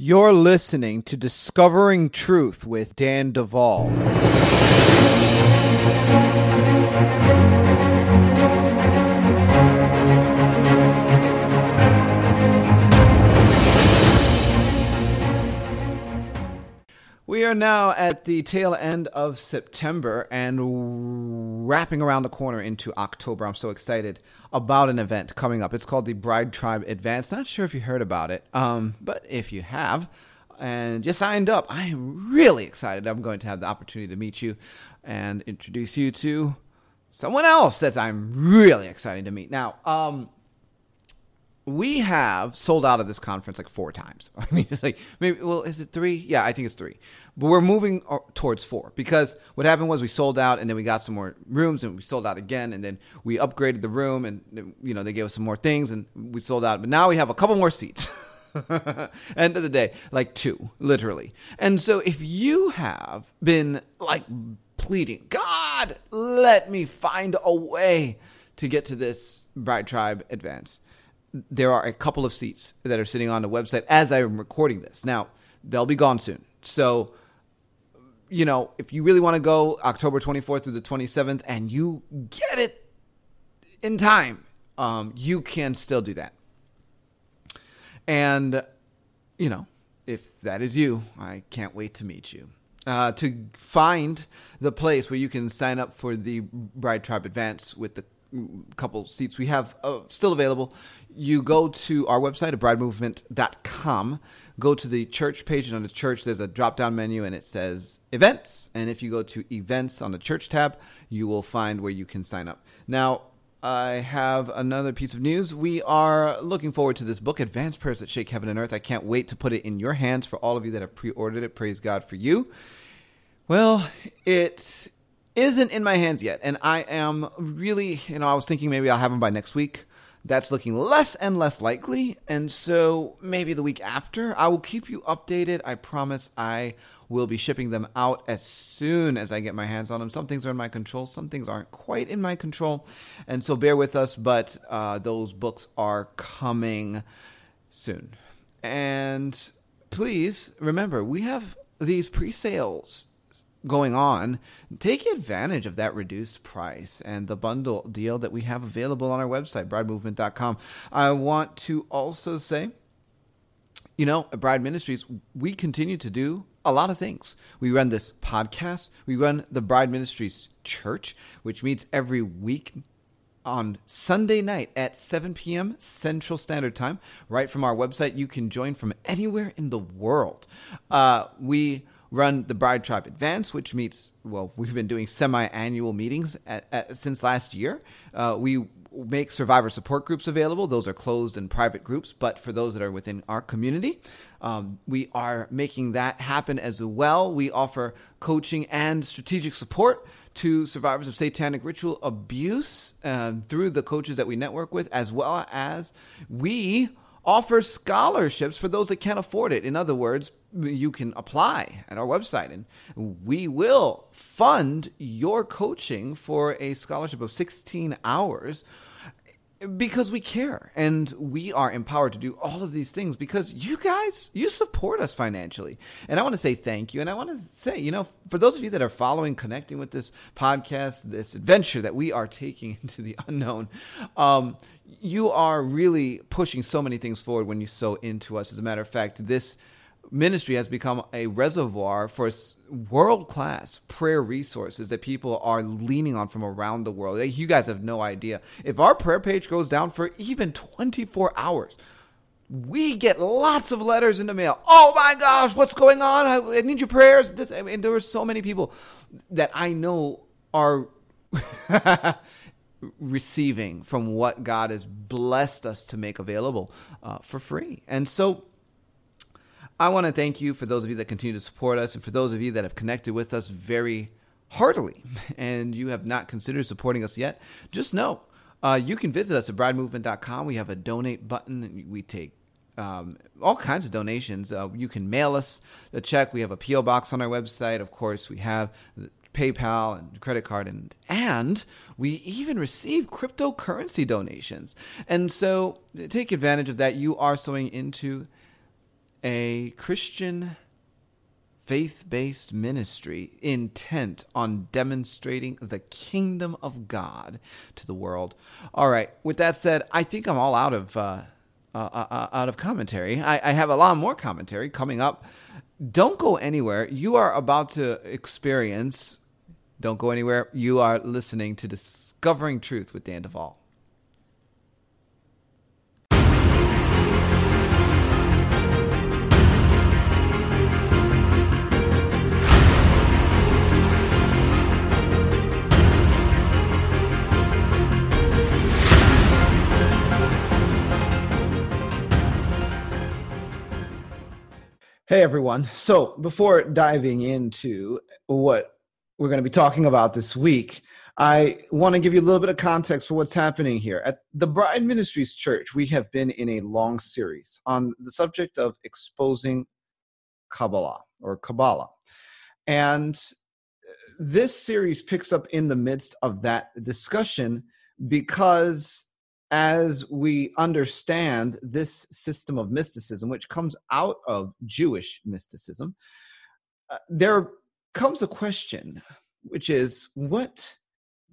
You're listening to Discovering Truth with Dan Duval. We are now at the tail end of September and wrapping around the corner into October. I'm so excited about an event coming up. It's called the Bride Tribe Advance. Not sure if you heard about it, um, but if you have and you signed up, I am really excited. I'm going to have the opportunity to meet you and introduce you to someone else that I'm really excited to meet. Now, um, we have sold out of this conference like four times. I mean, it's like maybe well, is it three? Yeah, I think it's three. But we're moving uh, towards four because what happened was we sold out and then we got some more rooms and we sold out again and then we upgraded the room and you know they gave us some more things and we sold out. But now we have a couple more seats. End of the day, like two, literally. And so if you have been like pleading, God, let me find a way to get to this Bride Tribe advance there are a couple of seats that are sitting on the website as I'm recording this. Now, they'll be gone soon. So, you know, if you really want to go October 24th through the 27th and you get it in time, um, you can still do that. And, you know, if that is you, I can't wait to meet you. Uh, to find the place where you can sign up for the Bride Tribe Advance with the couple seats we have uh, still available you go to our website at bridemovement.com go to the church page and on the church there's a drop down menu and it says events and if you go to events on the church tab you will find where you can sign up now I have another piece of news. We are looking forward to this book, Advanced Prayers that Shake Heaven and Earth. I can't wait to put it in your hands for all of you that have pre ordered it. Praise God for you. Well, it isn't in my hands yet, and I am really, you know, I was thinking maybe I'll have them by next week. That's looking less and less likely. And so maybe the week after, I will keep you updated. I promise I will be shipping them out as soon as I get my hands on them. Some things are in my control, some things aren't quite in my control. And so bear with us, but uh, those books are coming soon. And please remember, we have these pre sales going on, take advantage of that reduced price and the bundle deal that we have available on our website, bridemovement.com. I want to also say, you know, at Bride Ministries, we continue to do a lot of things. We run this podcast, we run the Bride Ministries Church, which meets every week on Sunday night at 7 p.m. Central Standard Time, right from our website. You can join from anywhere in the world. Uh, we run the Bride Tribe Advance, which meets, well, we've been doing semi annual meetings at, at, since last year. Uh, we make survivor support groups available. Those are closed and private groups, but for those that are within our community, um, we are making that happen as well. We offer coaching and strategic support to survivors of satanic ritual abuse uh, through the coaches that we network with, as well as we offer scholarships for those that can't afford it. In other words, you can apply at our website and we will fund your coaching for a scholarship of 16 hours because we care and we are empowered to do all of these things because you guys you support us financially and i want to say thank you and i want to say you know for those of you that are following connecting with this podcast this adventure that we are taking into the unknown um, you are really pushing so many things forward when you sow into us as a matter of fact this ministry has become a reservoir for world class prayer resources that people are leaning on from around the world. You guys have no idea. If our prayer page goes down for even 24 hours, we get lots of letters in the mail. Oh my gosh, what's going on? I, need your prayers. This, I mean, there are so many people that I know are receiving from what God has blessed us to make available uh, for free. And so I want to thank you for those of you that continue to support us and for those of you that have connected with us very heartily and you have not considered supporting us yet. Just know uh, you can visit us at bridemovement.com. We have a donate button and we take um, all kinds of donations. Uh, you can mail us a check. We have a PO box on our website. Of course, we have PayPal and credit card, and and we even receive cryptocurrency donations. And so, take advantage of that. You are sowing into a Christian faith based ministry intent on demonstrating the kingdom of God to the world. All right, with that said, I think I'm all out of. Uh, uh, uh out of commentary. I, I have a lot more commentary coming up. Don't go anywhere. You are about to experience. Don't go anywhere. You are listening to Discovering Truth with Dan Duval. Hey everyone. So before diving into what we're going to be talking about this week, I want to give you a little bit of context for what's happening here. At the Bride Ministries Church, we have been in a long series on the subject of exposing Kabbalah or Kabbalah. And uh, this series picks up in the midst of that discussion because as we understand this system of mysticism, which comes out of Jewish mysticism, uh, there comes a question, which is what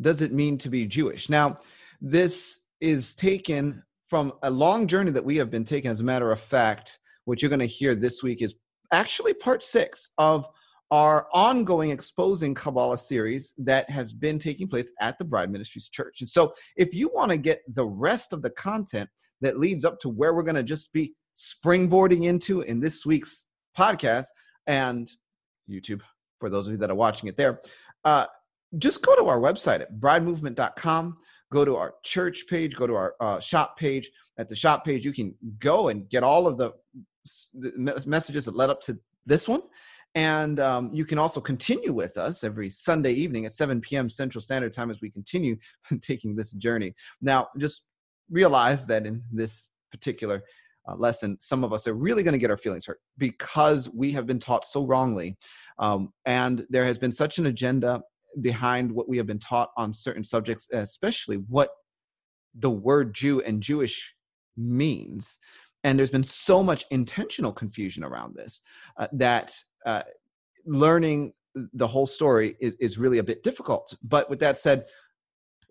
does it mean to be Jewish? Now, this is taken from a long journey that we have been taking. As a matter of fact, what you're going to hear this week is actually part six of our ongoing exposing Kabbalah series that has been taking place at the Bride Ministries Church. And so, if you want to get the rest of the content that leads up to where we're going to just be springboarding into in this week's podcast and YouTube, for those of you that are watching it there, uh, just go to our website at bridemovement.com. Go to our church page, go to our uh, shop page. At the shop page, you can go and get all of the messages that led up to this one and um, you can also continue with us every Sunday evening at 7 p.m. Central Standard Time as we continue taking this journey. Now, just realize that in this particular uh, lesson, some of us are really going to get our feelings hurt because we have been taught so wrongly. Um, and there has been such an agenda behind what we have been taught on certain subjects, especially what the word Jew and Jewish means. And there's been so much intentional confusion around this uh, that uh, learning the whole story is, is really a bit difficult. But with that said,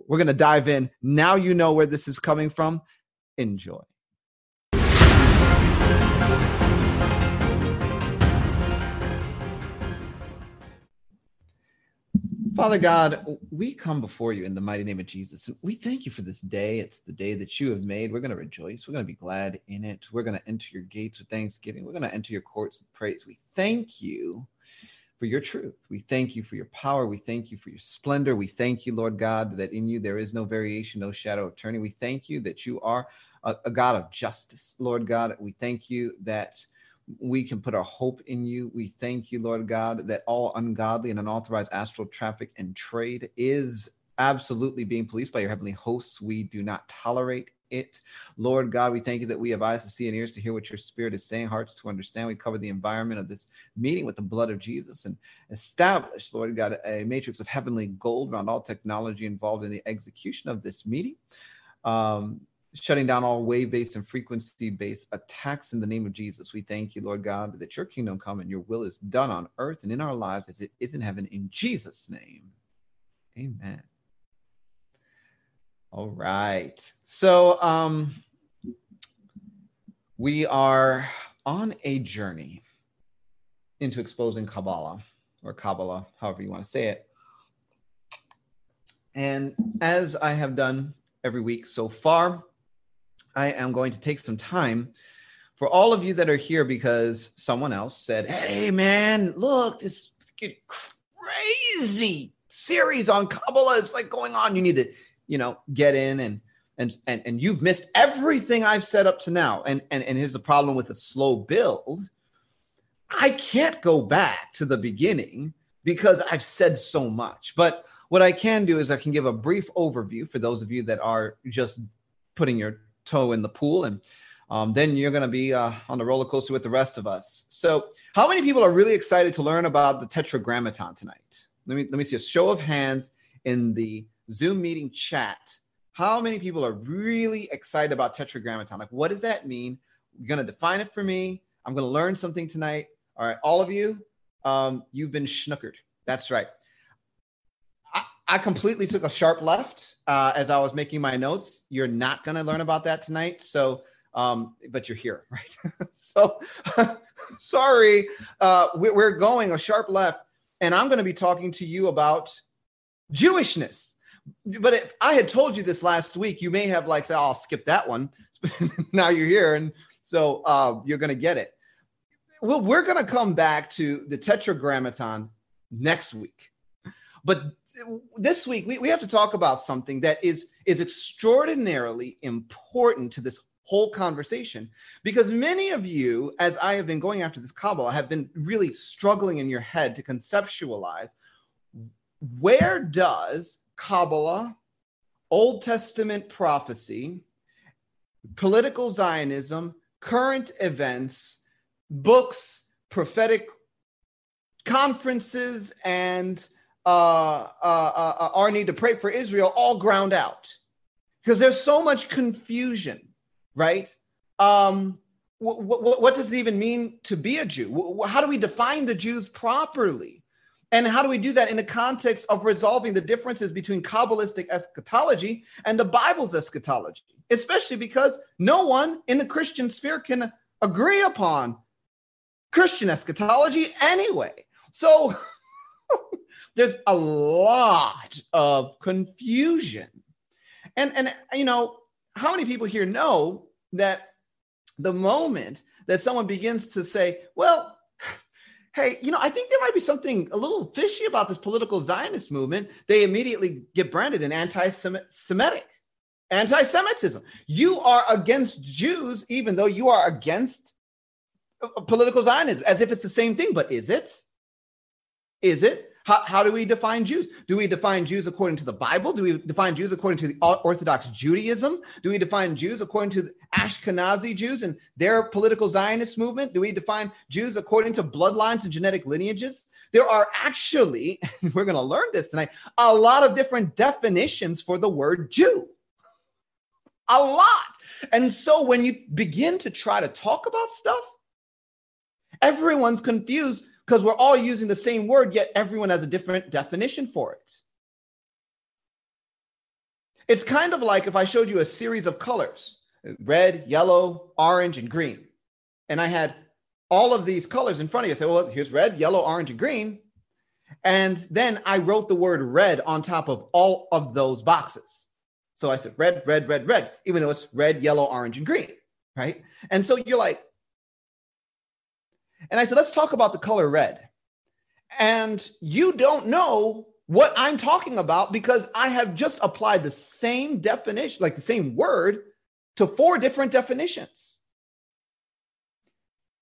we're going to dive in. Now you know where this is coming from. Enjoy. Father God, we come before you in the mighty name of Jesus. We thank you for this day. It's the day that you have made. We're going to rejoice. We're going to be glad in it. We're going to enter your gates with thanksgiving. We're going to enter your courts with praise. We thank you for your truth. We thank you for your power. We thank you for your splendor. We thank you, Lord God, that in you there is no variation, no shadow of turning. We thank you that you are a, a God of justice, Lord God. We thank you that we can put our hope in you. We thank you, Lord God, that all ungodly and unauthorized astral traffic and trade is absolutely being policed by your heavenly hosts. We do not tolerate it. Lord God, we thank you that we have eyes to see and ears to hear what your spirit is saying, hearts to understand. We cover the environment of this meeting with the blood of Jesus and establish, Lord God, a matrix of heavenly gold around all technology involved in the execution of this meeting. Um, shutting down all wave based and frequency based attacks in the name of Jesus. We thank you, Lord God, that your kingdom come and your will is done on earth and in our lives as it is in heaven. In Jesus' name, amen. All right. So, um, we are on a journey into exposing Kabbalah or Kabbalah, however you want to say it. And as I have done every week so far, I am going to take some time for all of you that are here because someone else said, Hey, man, look, this crazy series on Kabbalah is like going on. You need to, you know, get in and and and and you've missed everything I've set up to now. And and and here's the problem with a slow build. I can't go back to the beginning because I've said so much. But what I can do is I can give a brief overview for those of you that are just putting your toe in the pool and um, then you're going to be uh, on the roller coaster with the rest of us. So, how many people are really excited to learn about the Tetragrammaton tonight? Let me let me see a show of hands in the Zoom meeting chat. How many people are really excited about Tetragrammaton? Like, what does that mean? You're going to define it for me. I'm going to learn something tonight. All right, all of you, um, you've been schnookered. That's right. I, completely took a sharp left uh, as I was making my notes. You're not going to learn about that tonight. So, um, but you're here, right? so, sorry, uh, we're going a sharp left, and I'm going to be talking to you about Jewishness. But if I had told you this last week, you may have like said, oh, "I'll skip that one." now you're here, and so uh, you're going to get it. Well, we're going to come back to the Tetragrammaton next week, but this week we, we have to talk about something that is is extraordinarily important to this whole conversation because many of you as i have been going after this kabbalah have been really struggling in your head to conceptualize where does kabbalah old testament prophecy political zionism current events books prophetic conferences and uh, uh, uh, our need to pray for Israel all ground out because there's so much confusion, right? Um, what, what does it even mean to be a Jew? How do we define the Jews properly? And how do we do that in the context of resolving the differences between Kabbalistic eschatology and the Bible's eschatology? Especially because no one in the Christian sphere can agree upon Christian eschatology anyway. So there's a lot of confusion. And and you know, how many people here know that the moment that someone begins to say, well, hey, you know, I think there might be something a little fishy about this political Zionist movement, they immediately get branded an anti Semitic, anti Semitism. You are against Jews, even though you are against uh, political Zionism, as if it's the same thing. But is it? Is it? How, how do we define Jews? Do we define Jews according to the Bible? Do we define Jews according to the Orthodox Judaism? Do we define Jews according to the Ashkenazi Jews and their political Zionist movement? Do we define Jews according to bloodlines and genetic lineages? There are actually, we're going to learn this tonight, a lot of different definitions for the word Jew. A lot. And so when you begin to try to talk about stuff, everyone's confused because we're all using the same word, yet everyone has a different definition for it. It's kind of like if I showed you a series of colors red, yellow, orange, and green. And I had all of these colors in front of you. I said, well, here's red, yellow, orange, and green. And then I wrote the word red on top of all of those boxes. So I said red, red, red, red, even though it's red, yellow, orange, and green. Right. And so you're like, and I said, let's talk about the color red. And you don't know what I'm talking about because I have just applied the same definition, like the same word, to four different definitions.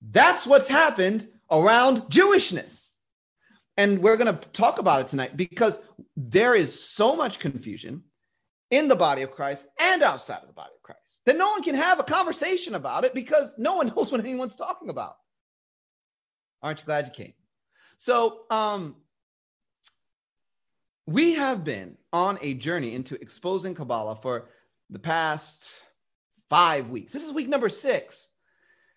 That's what's happened around Jewishness. And we're going to talk about it tonight because there is so much confusion in the body of Christ and outside of the body of Christ that no one can have a conversation about it because no one knows what anyone's talking about. Aren't you glad you came? So, um, we have been on a journey into exposing Kabbalah for the past five weeks. This is week number six.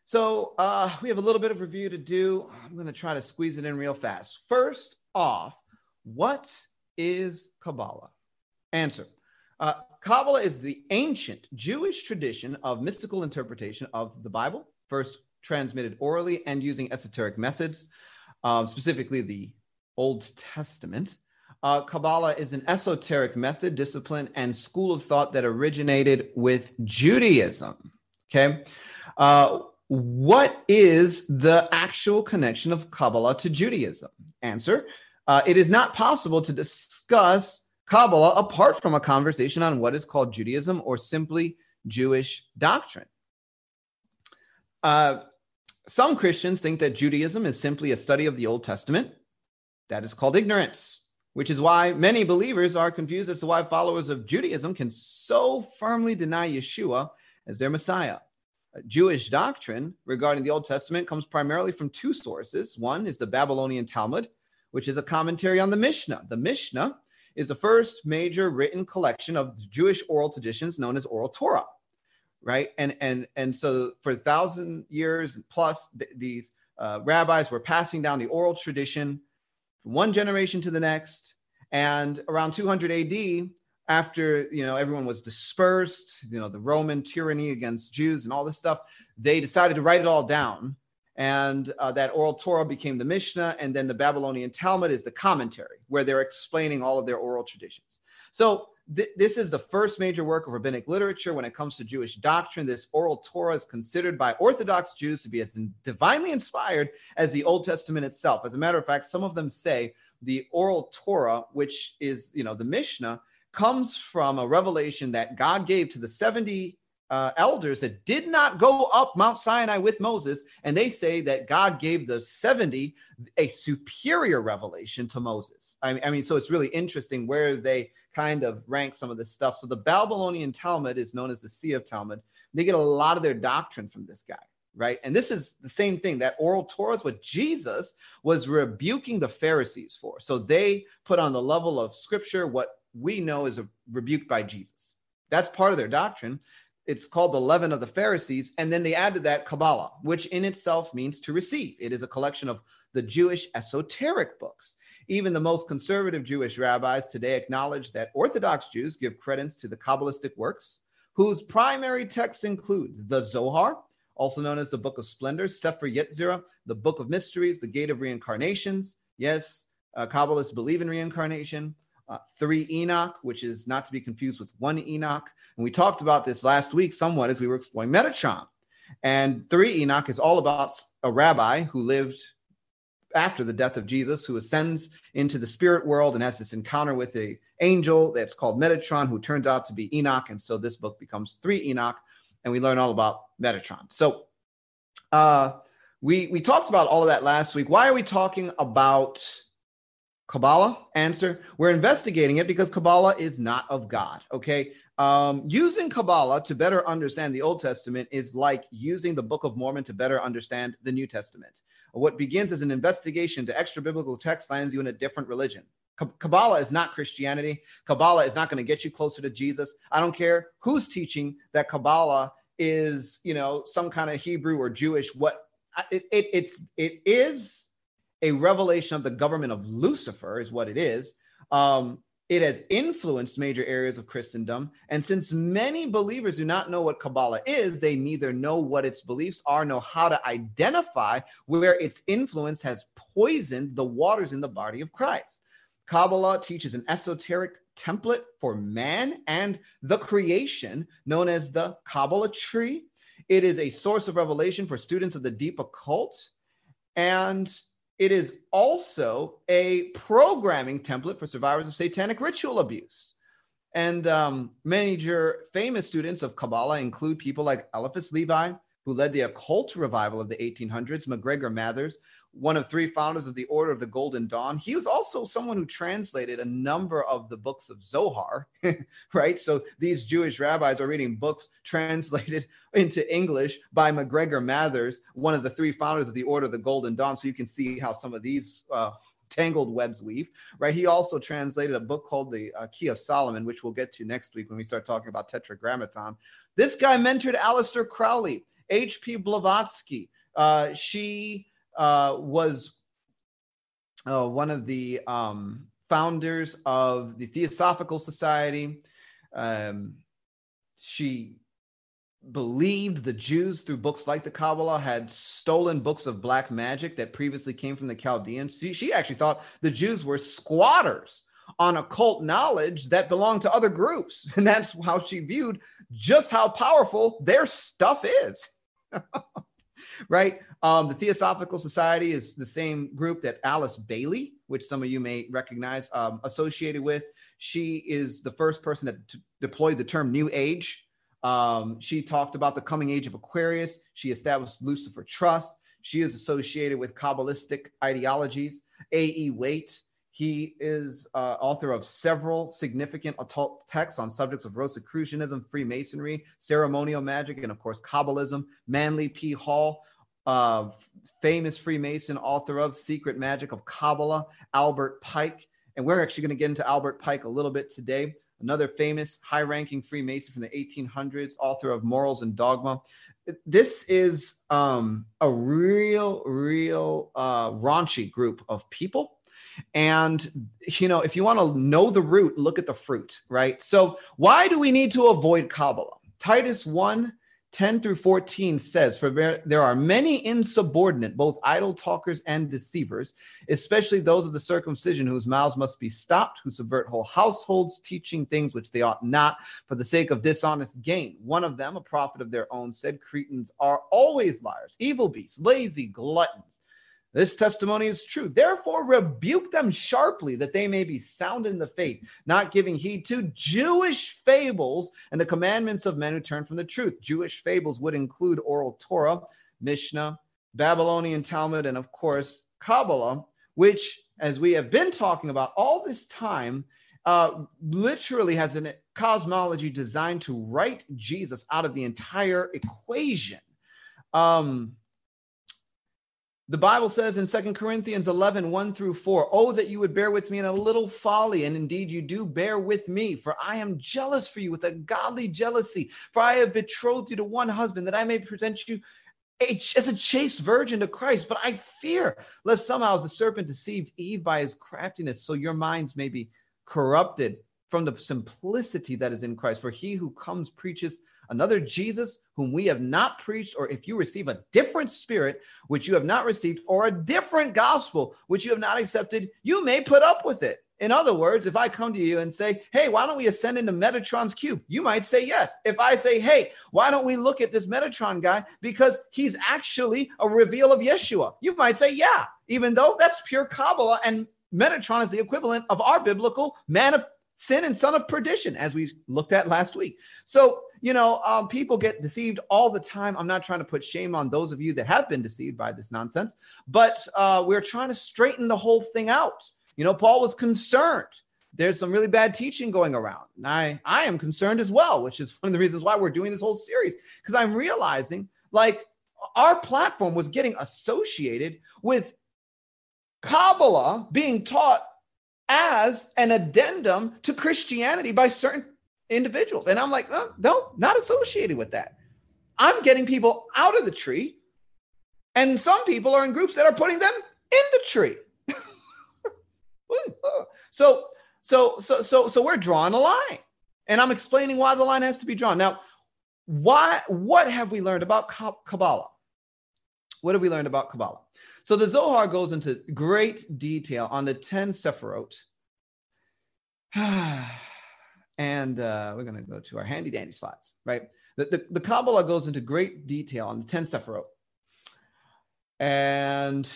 So, uh, we have a little bit of review to do. I'm going to try to squeeze it in real fast. First off, what is Kabbalah? Answer uh, Kabbalah is the ancient Jewish tradition of mystical interpretation of the Bible, first transmitted orally and using esoteric methods, um, specifically the Old Testament. Uh, Kabbalah is an esoteric method, discipline, and school of thought that originated with Judaism. Okay. Uh, what is the actual connection of Kabbalah to Judaism? Answer uh, It is not possible to discuss Kabbalah apart from a conversation on what is called Judaism or simply Jewish doctrine. Uh, some Christians think that Judaism is simply a study of the Old Testament. That is called ignorance, which is why many believers are confused as to why followers of Judaism can so firmly deny Yeshua as their Messiah. Jewish doctrine regarding the Old Testament comes primarily from two sources. One is the Babylonian Talmud, which is a commentary on the Mishnah. The Mishnah is the first major written collection of Jewish oral traditions known as Oral Torah right? And and and so for a thousand years plus, th- these uh, rabbis were passing down the oral tradition from one generation to the next. And around 200 AD, after you know everyone was dispersed, you know the Roman tyranny against Jews and all this stuff, they decided to write it all down. And uh, that oral Torah became the Mishnah, and then the Babylonian Talmud is the commentary, where they're explaining all of their oral traditions. So th- this is the first major work of rabbinic literature when it comes to Jewish doctrine. This oral Torah is considered by Orthodox Jews to be as divinely inspired as the Old Testament itself. As a matter of fact, some of them say the oral Torah, which is you know the Mishnah, comes from a revelation that God gave to the 70 uh, elders that did not go up Mount Sinai with Moses, and they say that God gave the 70 a superior revelation to Moses. I, I mean, so it's really interesting where they kind of rank some of this stuff. So the Babylonian Talmud is known as the Sea of Talmud. They get a lot of their doctrine from this guy, right? And this is the same thing that oral Torah is what Jesus was rebuking the Pharisees for. So they put on the level of scripture what we know is rebuked by Jesus. That's part of their doctrine. It's called the leaven of the Pharisees. And then they added that Kabbalah, which in itself means to receive. It is a collection of the Jewish esoteric books. Even the most conservative Jewish rabbis today acknowledge that Orthodox Jews give credence to the Kabbalistic works, whose primary texts include the Zohar, also known as the Book of Splendor, Sefer Yetzirah, the Book of Mysteries, the Gate of Reincarnations. Yes, uh, Kabbalists believe in reincarnation. Uh, three Enoch, which is not to be confused with one Enoch. And we talked about this last week somewhat as we were exploring Metatron. And three Enoch is all about a rabbi who lived after the death of Jesus, who ascends into the spirit world and has this encounter with a angel that's called Metatron, who turns out to be Enoch. And so this book becomes three Enoch, and we learn all about Metatron. So uh, we we talked about all of that last week. Why are we talking about Kabbalah? Answer: We're investigating it because Kabbalah is not of God. Okay, um, using Kabbalah to better understand the Old Testament is like using the Book of Mormon to better understand the New Testament. What begins as an investigation to extra biblical text lands you in a different religion. Kabbalah is not Christianity. Kabbalah is not going to get you closer to Jesus. I don't care who's teaching that Kabbalah is, you know, some kind of Hebrew or Jewish. What it, it it's it is a revelation of the government of Lucifer, is what it is. Um, it has influenced major areas of Christendom. And since many believers do not know what Kabbalah is, they neither know what its beliefs are, nor how to identify where its influence has poisoned the waters in the body of Christ. Kabbalah teaches an esoteric template for man and the creation known as the Kabbalah tree. It is a source of revelation for students of the deep occult. And it is also a programming template for survivors of satanic ritual abuse. And um, major famous students of Kabbalah include people like Eliphas Levi, who led the occult revival of the 1800s, MacGregor Mathers, one of three founders of the Order of the Golden Dawn. He was also someone who translated a number of the books of Zohar, right? So these Jewish rabbis are reading books translated into English by MacGregor Mathers, one of the three founders of the Order of the Golden Dawn. So you can see how some of these uh, tangled webs weave, right? He also translated a book called the uh, Key of Solomon, which we'll get to next week when we start talking about Tetragrammaton. This guy mentored Aleister Crowley, H.P. Blavatsky. Uh, she uh, was uh, one of the um, founders of the Theosophical Society. Um, she believed the Jews, through books like the Kabbalah, had stolen books of black magic that previously came from the Chaldeans. She, she actually thought the Jews were squatters on occult knowledge that belonged to other groups. And that's how she viewed just how powerful their stuff is. right? Um, the Theosophical Society is the same group that Alice Bailey, which some of you may recognize, um, associated with. She is the first person that t- deployed the term New Age. Um, she talked about the coming age of Aquarius. She established Lucifer Trust. She is associated with Kabbalistic ideologies. A.E. Waite, he is uh, author of several significant occult texts on subjects of Rosicrucianism, Freemasonry, ceremonial magic, and of course, Kabbalism. Manly P. Hall, uh, famous Freemason, author of Secret Magic of Kabbalah, Albert Pike. And we're actually going to get into Albert Pike a little bit today. another famous high ranking Freemason from the 1800s, author of Morals and Dogma. This is um, a real, real uh, raunchy group of people. And, you know, if you want to know the root, look at the fruit, right? So, why do we need to avoid Kabbalah? Titus 1 10 through 14 says, For there are many insubordinate, both idle talkers and deceivers, especially those of the circumcision, whose mouths must be stopped, who subvert whole households, teaching things which they ought not, for the sake of dishonest gain. One of them, a prophet of their own, said, Cretans are always liars, evil beasts, lazy, gluttons this testimony is true. Therefore, rebuke them sharply that they may be sound in the faith, not giving heed to Jewish fables and the commandments of men who turn from the truth. Jewish fables would include oral Torah, Mishnah, Babylonian Talmud, and of course, Kabbalah, which, as we have been talking about all this time, uh, literally has a cosmology designed to write Jesus out of the entire equation. Um, the Bible says in Second Corinthians 11, 1 through 4, Oh, that you would bear with me in a little folly, and indeed you do bear with me, for I am jealous for you with a godly jealousy. For I have betrothed you to one husband, that I may present you as a chaste virgin to Christ. But I fear lest somehow the serpent deceived Eve by his craftiness, so your minds may be corrupted from the simplicity that is in Christ. For he who comes preaches another Jesus whom we have not preached, or if you receive a different spirit which you have not received, or a different gospel which you have not accepted, you may put up with it. In other words, if I come to you and say, hey, why don't we ascend into Metatron's cube? You might say yes. If I say, hey, why don't we look at this Metatron guy because he's actually a reveal of Yeshua? You might say, yeah, even though that's pure Kabbalah and Metatron is the equivalent of our biblical man of sin and son of perdition, as we looked at last week. So you know, um, people get deceived all the time. I'm not trying to put shame on those of you that have been deceived by this nonsense, but uh, we're trying to straighten the whole thing out. You know, Paul was concerned. There's some really bad teaching going around. And I, I am concerned as well, which is one of the reasons why we're doing this whole series, because I'm realizing like our platform was getting associated with Kabbalah being taught as an addendum to Christianity by certain individuals. And I'm like, oh, no, not associated with that. I'm getting people out of the tree, and some people are in groups that are putting them in the tree. so, so, so, so, so we're drawing a line, and I'm explaining why the line has to be drawn. Now, why? What have we learned about Kabbalah? What have we learned about Kabbalah? So the Zohar goes into great detail on the ten Sephirot. And uh, we're going to go to our handy dandy slides, right? The, the, the Kabbalah goes into great detail on the 10 Sephirot and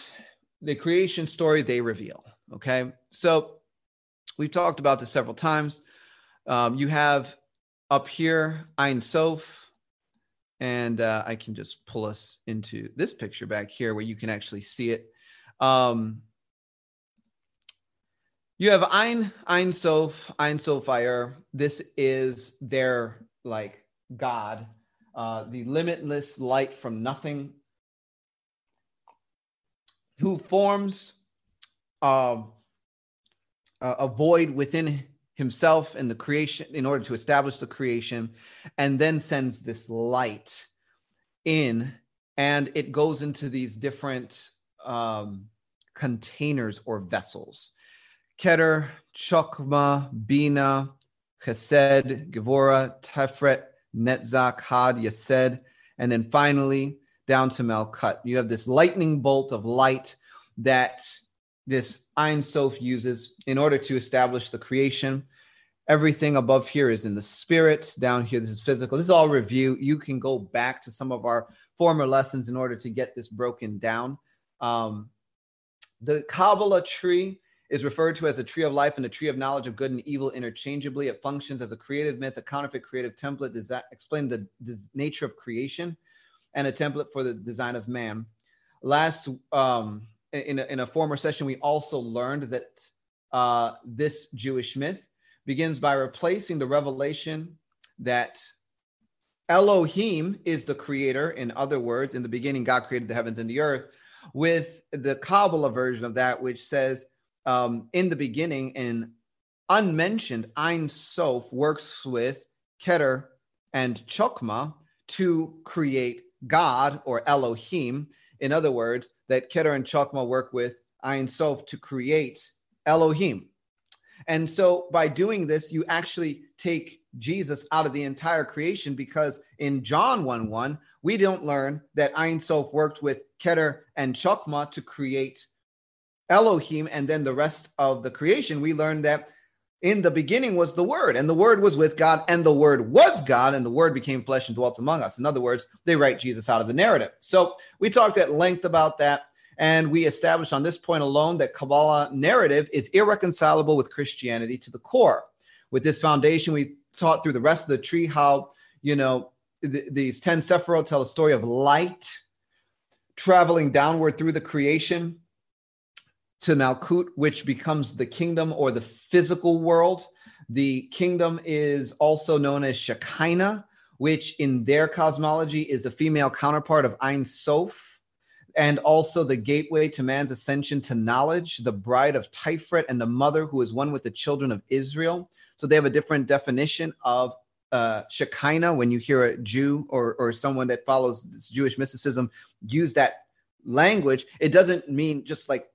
the creation story they reveal. Okay. So we've talked about this several times. Um, you have up here Ein Sof, and uh, I can just pull us into this picture back here where you can actually see it. Um, you have Ein Ein Sof Ein Sophire. This is their like God, uh, the limitless light from nothing, who forms uh, a void within himself and the creation in order to establish the creation, and then sends this light in, and it goes into these different um, containers or vessels. Keter, Chokma, Bina, Chesed, Gevurah, Tiferet, Netzach, Hod, Yesod, and then finally down to Malkut. You have this lightning bolt of light that this Ein Sof uses in order to establish the creation. Everything above here is in the spirit. Down here, this is physical. This is all review. You can go back to some of our former lessons in order to get this broken down. Um, the Kabbalah tree is referred to as a tree of life and the tree of knowledge of good and evil interchangeably. It functions as a creative myth, a counterfeit creative template, does that explain the, the nature of creation and a template for the design of man. Last, um, in, a, in a former session, we also learned that uh, this Jewish myth begins by replacing the revelation that Elohim is the creator. In other words, in the beginning, God created the heavens and the earth, with the Kabbalah version of that, which says um, in the beginning in unmentioned Ein Sof works with Keter and Chokma to create God or Elohim. In other words, that Keter and Chokma work with Ein Sof to create Elohim. And so by doing this, you actually take Jesus out of the entire creation because in John 1 1, we don't learn that Ein Sof worked with Keter and Chokma to create Elohim and then the rest of the creation. We learn that in the beginning was the Word, and the Word was with God, and the Word was God, and the Word became flesh and dwelt among us. In other words, they write Jesus out of the narrative. So we talked at length about that. And we established on this point alone that Kabbalah narrative is irreconcilable with Christianity to the core. With this foundation, we taught through the rest of the tree how, you know, th- these 10 Sephiroth tell a story of light traveling downward through the creation to Malkut, which becomes the kingdom or the physical world. The kingdom is also known as Shekinah, which in their cosmology is the female counterpart of Ein Sof and also the gateway to man's ascension to knowledge, the bride of Tiferet, and the mother who is one with the children of Israel. So they have a different definition of uh, Shekinah. When you hear a Jew or, or someone that follows this Jewish mysticism use that language, it doesn't mean just like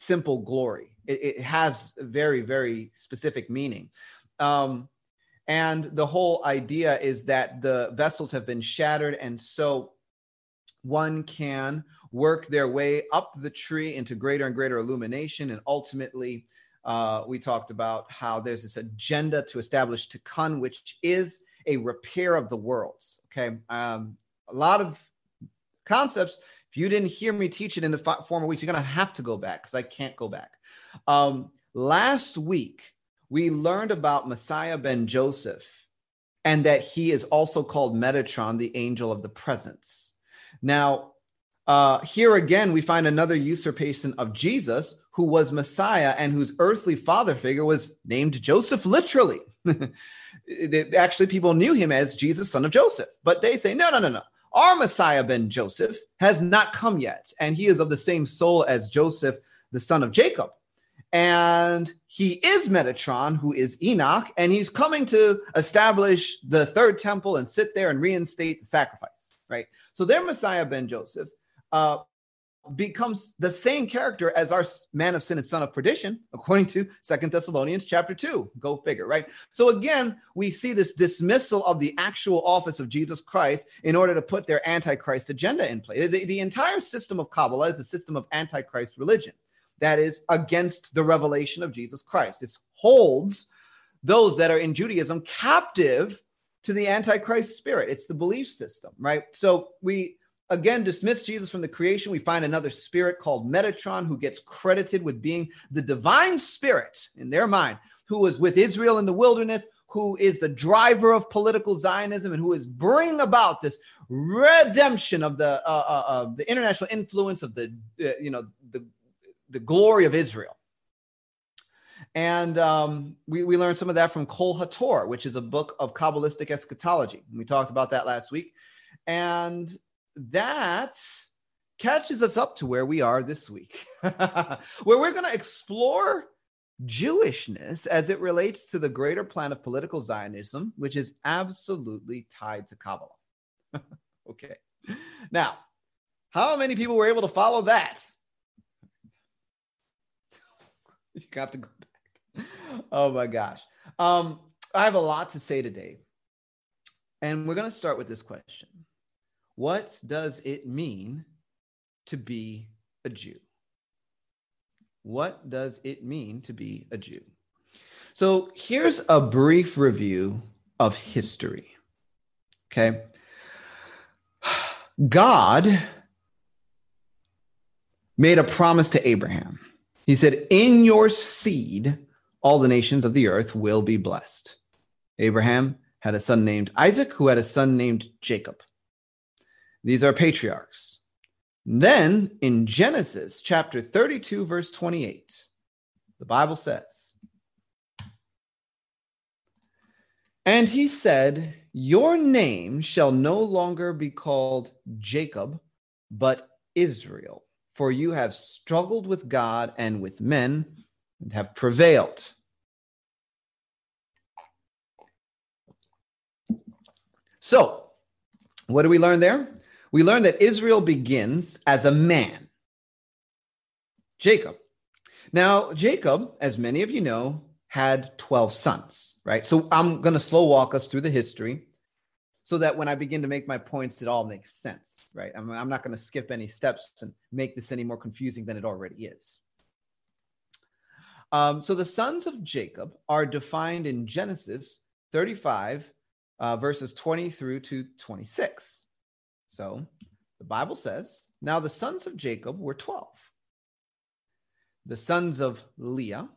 simple glory. It, it has very, very specific meaning. Um, and the whole idea is that the vessels have been shattered. And so one can work their way up the tree into greater and greater illumination. And ultimately, uh, we talked about how there's this agenda to establish tikkun, which is a repair of the worlds. Okay. Um, a lot of concepts. If you didn't hear me teach it in the former weeks, you're going to have to go back because I can't go back. Um, last week, we learned about Messiah ben Joseph and that he is also called Metatron, the angel of the presence. Now, uh, here again, we find another usurpation of Jesus, who was Messiah and whose earthly father figure was named Joseph, literally. Actually, people knew him as Jesus, son of Joseph, but they say, no, no, no, no. Our Messiah, ben Joseph, has not come yet, and he is of the same soul as Joseph, the son of Jacob. And he is Metatron, who is Enoch, and he's coming to establish the third temple and sit there and reinstate the sacrifice, right? So their Messiah, ben Joseph, uh, becomes the same character as our man of sin and son of perdition according to second thessalonians chapter 2 go figure right? So again we see this dismissal of the actual office of jesus christ in order to put their antichrist agenda in play. The, the entire system of kabbalah is a system of antichrist religion that is against the revelation of jesus christ. It holds those that are in judaism captive to the antichrist spirit. It's the belief system right? So we again dismiss Jesus from the creation, we find another spirit called Metatron who gets credited with being the divine spirit in their mind, who was with Israel in the wilderness, who is the driver of political Zionism, and who is bringing about this redemption of the uh, uh, uh, the international influence of the uh, you know the the glory of Israel. And um, we, we learned some of that from Kol Hator, which is a book of Kabbalistic eschatology. We talked about that last week. And that catches us up to where we are this week, where we're going to explore Jewishness as it relates to the greater plan of political Zionism, which is absolutely tied to Kabbalah. okay. Now, how many people were able to follow that? you have to go back. Oh my gosh. Um, I have a lot to say today. And we're going to start with this question what does it mean to be a Jew? What does it mean to be a Jew? So here's a brief review of history. Okay. God made a promise to Abraham. He said, In your seed, all the nations of the earth will be blessed. Abraham had a son named Isaac, who had a son named Jacob. These are patriarchs. Then in Genesis chapter 32, verse 28, the Bible says, And he said, Your name shall no longer be called Jacob, but Israel, for you have struggled with God and with men and have prevailed. So, what do we learn there? We learn that Israel begins as a man, Jacob. Now, Jacob, as many of you know, had 12 sons, right? So I'm going to slow walk us through the history so that when I begin to make my points, it all makes sense, right? I'm, I'm not going to skip any steps and make this any more confusing than it already is. Um, so the sons of Jacob are defined in Genesis 35, uh, verses 20 through to 26. So the Bible says, Now the sons of Jacob were 12. The sons of Leah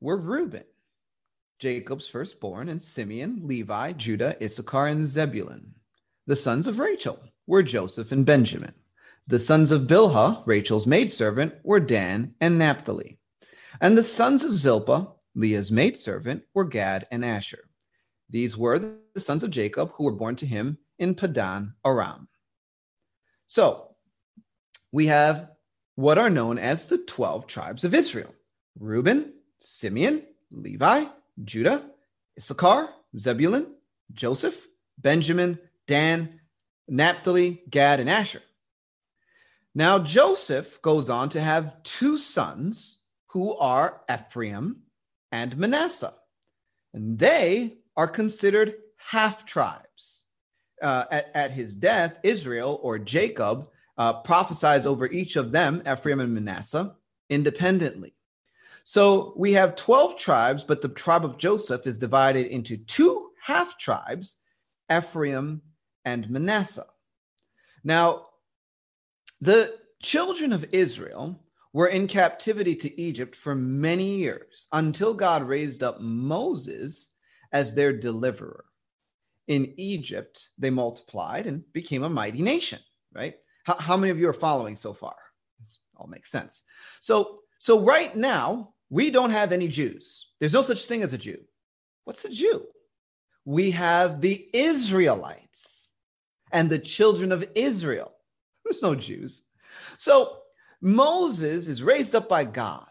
were Reuben, Jacob's firstborn, and Simeon, Levi, Judah, Issachar, and Zebulun. The sons of Rachel were Joseph and Benjamin. The sons of Bilhah, Rachel's maidservant, were Dan and Naphtali. And the sons of Zilpah, Leah's maidservant, were Gad and Asher. These were the sons of Jacob who were born to him in Padan Aram. So we have what are known as the 12 tribes of Israel Reuben, Simeon, Levi, Judah, Issachar, Zebulun, Joseph, Benjamin, Dan, Naphtali, Gad, and Asher. Now, Joseph goes on to have two sons who are Ephraim and Manasseh, and they are considered half tribes. Uh, at, at, his death, Israel or Jacob uh, prophesies over each of them, Ephraim and Manasseh, independently. So we have 12 tribes, but the tribe of Joseph is divided into two half tribes, Ephraim and Manasseh. Now, the children of Israel were in captivity to Egypt for many years until God raised up Moses as their deliverer. In Egypt, they multiplied and became a mighty nation, right? How, how many of you are following so far? This all makes sense. So, so right now, we don't have any Jews. There's no such thing as a Jew. What's a Jew? We have the Israelites and the children of Israel. There's no Jews. So Moses is raised up by God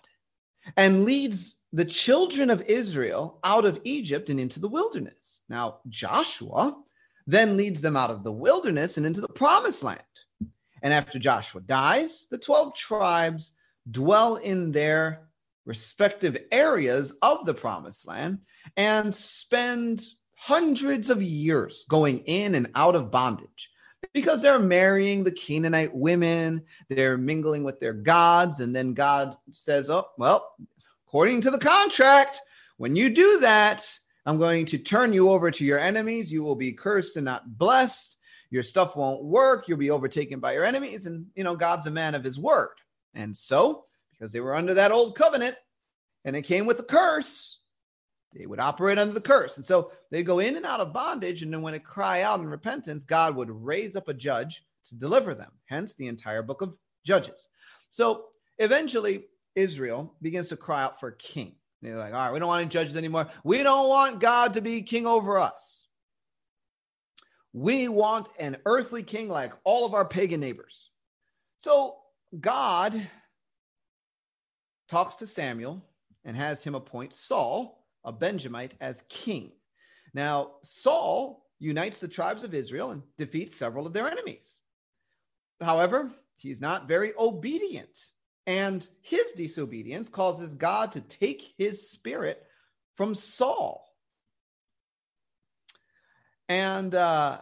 and leads the children of Israel out of Egypt and into the wilderness. Now, Joshua then leads them out of the wilderness and into the promised land. And after Joshua dies, the 12 tribes dwell in their respective areas of the promised land and spend hundreds of years going in and out of bondage because they're marrying the Canaanite women, they're mingling with their gods, and then God says, Oh, well, according to the contract, when you do that, I'm going to turn you over to your enemies. You will be cursed and not blessed. Your stuff won't work. You'll be overtaken by your enemies. And, you know, God's a man of his word. And so because they were under that old covenant and it came with a curse. They would operate under the curse. And so they go in and out of bondage. And then when they cry out in repentance, God would raise up a judge to deliver them. Hence the entire book of Judges. So eventually, Israel begins to cry out for a king. They're like, all right, we don't want any judges anymore. We don't want God to be king over us. We want an earthly king like all of our pagan neighbors. So God talks to Samuel and has him appoint Saul, a Benjamite, as king. Now, Saul unites the tribes of Israel and defeats several of their enemies. However, he's not very obedient, and his disobedience causes God to take his spirit from Saul. And uh,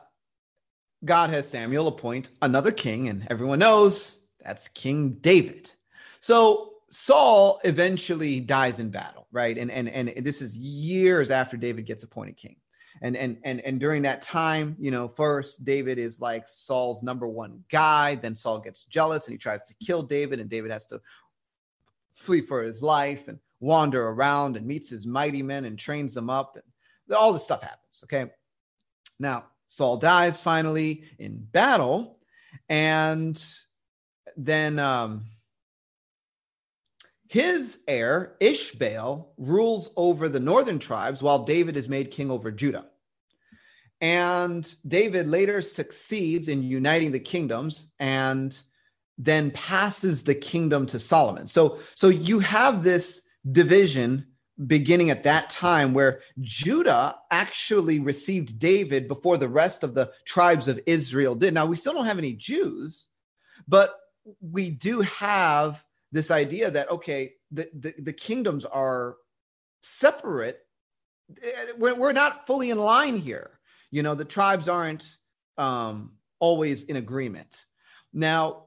God has Samuel appoint another king, and everyone knows that's King David. So Saul eventually dies in battle, right? And and and this is years after David gets appointed king. And and and and during that time, you know, first David is like Saul's number one guy, then Saul gets jealous and he tries to kill David and David has to flee for his life and wander around and meets his mighty men and trains them up and all this stuff happens, okay? Now, Saul dies finally in battle and then um his heir, Ishbaal, rules over the northern tribes while David is made king over Judah. And David later succeeds in uniting the kingdoms and then passes the kingdom to Solomon. So, so you have this division beginning at that time where Judah actually received David before the rest of the tribes of Israel did. Now, we still don't have any Jews, but we do have this idea that, okay, the, the, the kingdoms are separate. Eh, we're, we're not fully in line here. You know, the tribes aren't um, always in agreement. Now,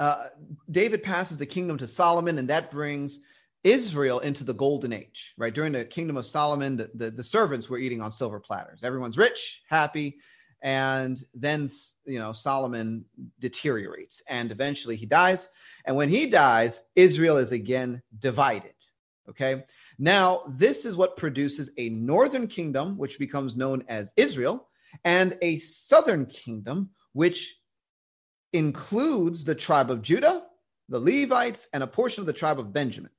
uh, David passes the kingdom to Solomon, and that brings Israel into the golden age, right? During the kingdom of Solomon, the, the, the, servants were eating on silver platters. Everyone's rich, happy. And then, you know, Solomon deteriorates and eventually he dies. And when he dies, Israel is again divided. Okay. Now, this is what produces a northern kingdom, which becomes known as Israel, and a southern kingdom, which includes the tribe of Judah, the Levites, and a portion of the tribe of Benjamin.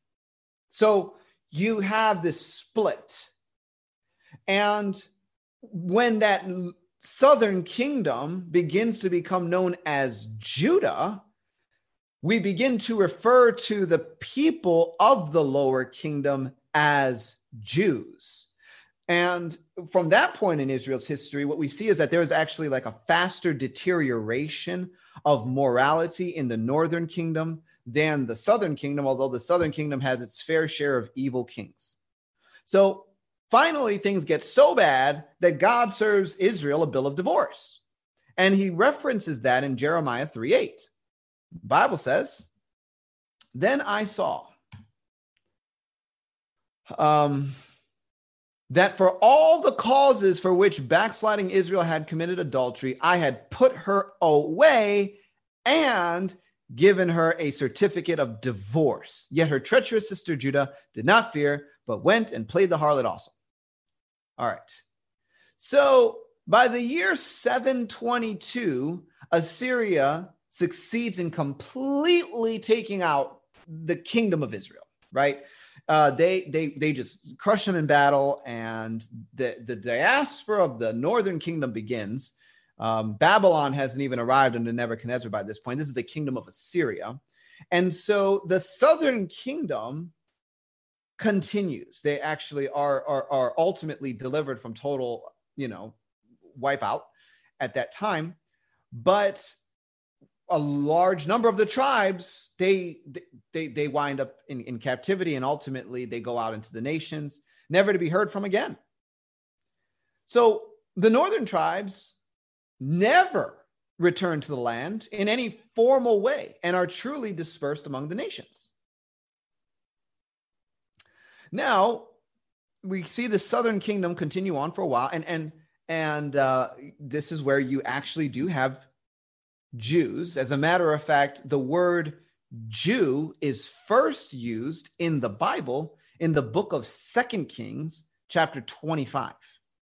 So you have this split. And when that southern kingdom begins to become known as Judah, we begin to refer to the people of the lower kingdom as Jews. And from that point in Israel's history, what we see is that there is actually like a faster deterioration of morality in the northern kingdom than the southern kingdom, although the southern kingdom has its fair share of evil kings. So finally, things get so bad that God serves Israel a bill of divorce. And he references that in Jeremiah 3 8. The Bible says, Then I saw um, that for all the causes for which backsliding Israel had committed adultery, I had put her away and given her a certificate of divorce. Yet her treacherous sister Judah did not fear, but went and played the harlot also. All right. So by the year 722, Assyria succeeds in completely taking out the kingdom of Israel, right? Uh, they they they just crush them in battle, and the the diaspora of the northern kingdom begins. Um, Babylon hasn't even arrived under Nebuchadnezzar by this point. This is the kingdom of Assyria. And so the southern kingdom continues. They actually are, are, are ultimately delivered from total, you know, wipeout at that time. But a large number of the tribes, they they they wind up in, in captivity and ultimately they go out into the nations, never to be heard from again. So the northern tribes never return to the land in any formal way and are truly dispersed among the nations. Now, we see the southern kingdom continue on for a while, and and and uh, this is where you actually do have Jews. As a matter of fact, the word Jew is first used in the Bible in the book of Second Kings, chapter 25.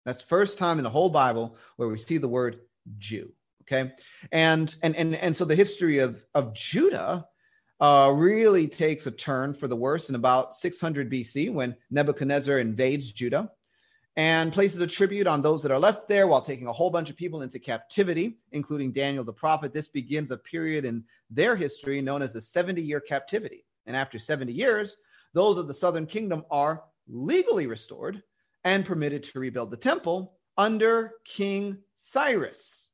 That's first time in the whole Bible where we see the word Jew. Okay, and and and and so the history of of Judah uh, really takes a turn for the worse in about 600 BC when Nebuchadnezzar invades Judah and places a tribute on those that are left there while taking a whole bunch of people into captivity, including Daniel the prophet. This begins a period in their history known as the 70 year captivity. And after 70 years, those of the southern kingdom are legally restored and permitted to rebuild the temple under King Cyrus.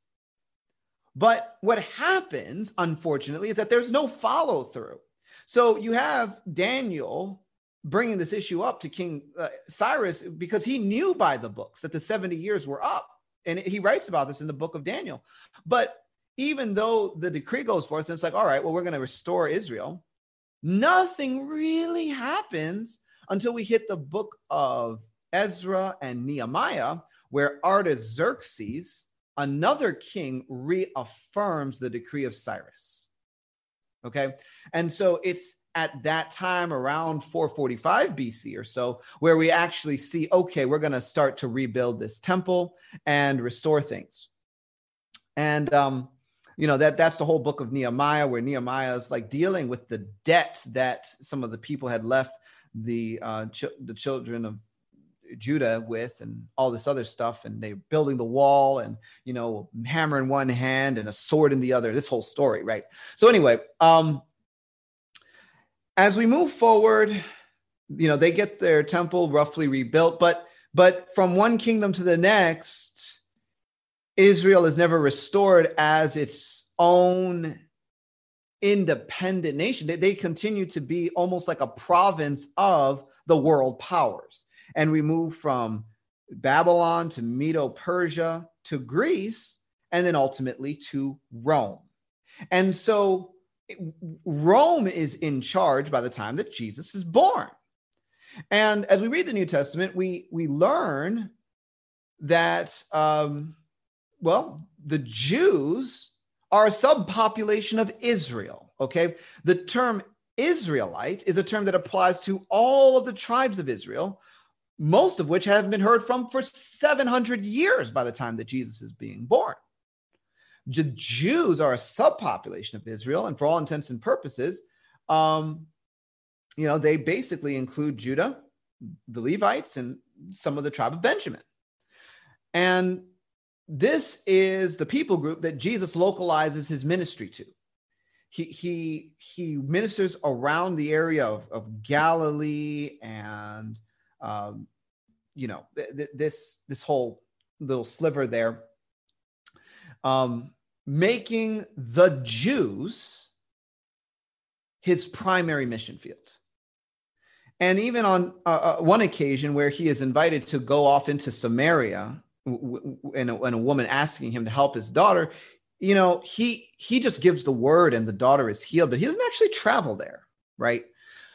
But what happens, unfortunately, is that there's no follow through. So you have Daniel bringing this issue up to King uh, Cyrus because he knew by the books that the 70 years were up. And he writes about this in the book of Daniel. But even though the decree goes forth and it's like, all right, well, we're going to restore Israel, nothing really happens until we hit the book of Ezra and Nehemiah, where Artaxerxes, another king, reaffirms the decree of Cyrus. Okay. And so it's at that time around 445 BC or so, where we actually see, okay, we're going to start to rebuild this temple and restore things. And, um, you know, that that's the whole book of Nehemiah, where Nehemiah is like dealing with the debt that some of the people had left the uh, ch- the children of Judah with and all this other stuff. And they're building the wall and, you know, hammer in one hand and a sword in the other, this whole story, right? So, anyway, um, as we move forward, you know, they get their temple roughly rebuilt, but but from one kingdom to the next, Israel is never restored as its own independent nation. They, they continue to be almost like a province of the world powers. And we move from Babylon to Medo Persia to Greece, and then ultimately to Rome. And so Rome is in charge by the time that Jesus is born. And as we read the New Testament, we we learn that um, well, the Jews are a subpopulation of Israel. Okay, the term Israelite is a term that applies to all of the tribes of Israel, most of which have been heard from for 700 years by the time that Jesus is being born. The Jews are a subpopulation of Israel, and for all intents and purposes, um, you know, they basically include Judah, the Levites, and some of the tribe of Benjamin. And this is the people group that Jesus localizes his ministry to. He, he, he ministers around the area of, of Galilee and, um, you know, th- th- this, this whole little sliver there, um, making the Jews his primary mission field. And even on uh, uh, one occasion where he is invited to go off into Samaria, and a, and a woman asking him to help his daughter, you know, he he just gives the word and the daughter is healed, but he doesn't actually travel there, right?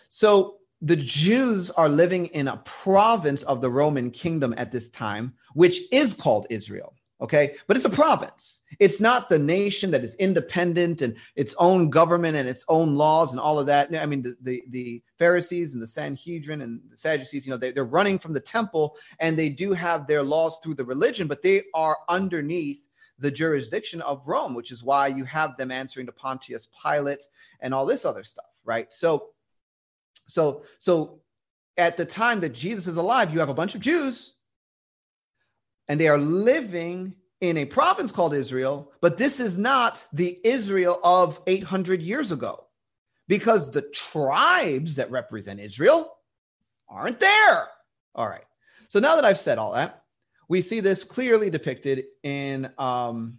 So the Jews are living in a province of the Roman kingdom at this time, which is called Israel okay? But it's a province. It's not the nation that is independent and its own government and its own laws and all of that. I mean the the, the pharisees and the sanhedrin and the sadducees you know they, they're running from the temple and they do have their laws through the religion but they are underneath the jurisdiction of rome which is why you have them answering to pontius pilate and all this other stuff right? So so so at the time that jesus is alive you have a bunch of jews and they are living in a province called Israel, but this is not the Israel of 800 years ago because the tribes that represent Israel aren't there. All right. So now that I've said all that, we see this clearly depicted in um,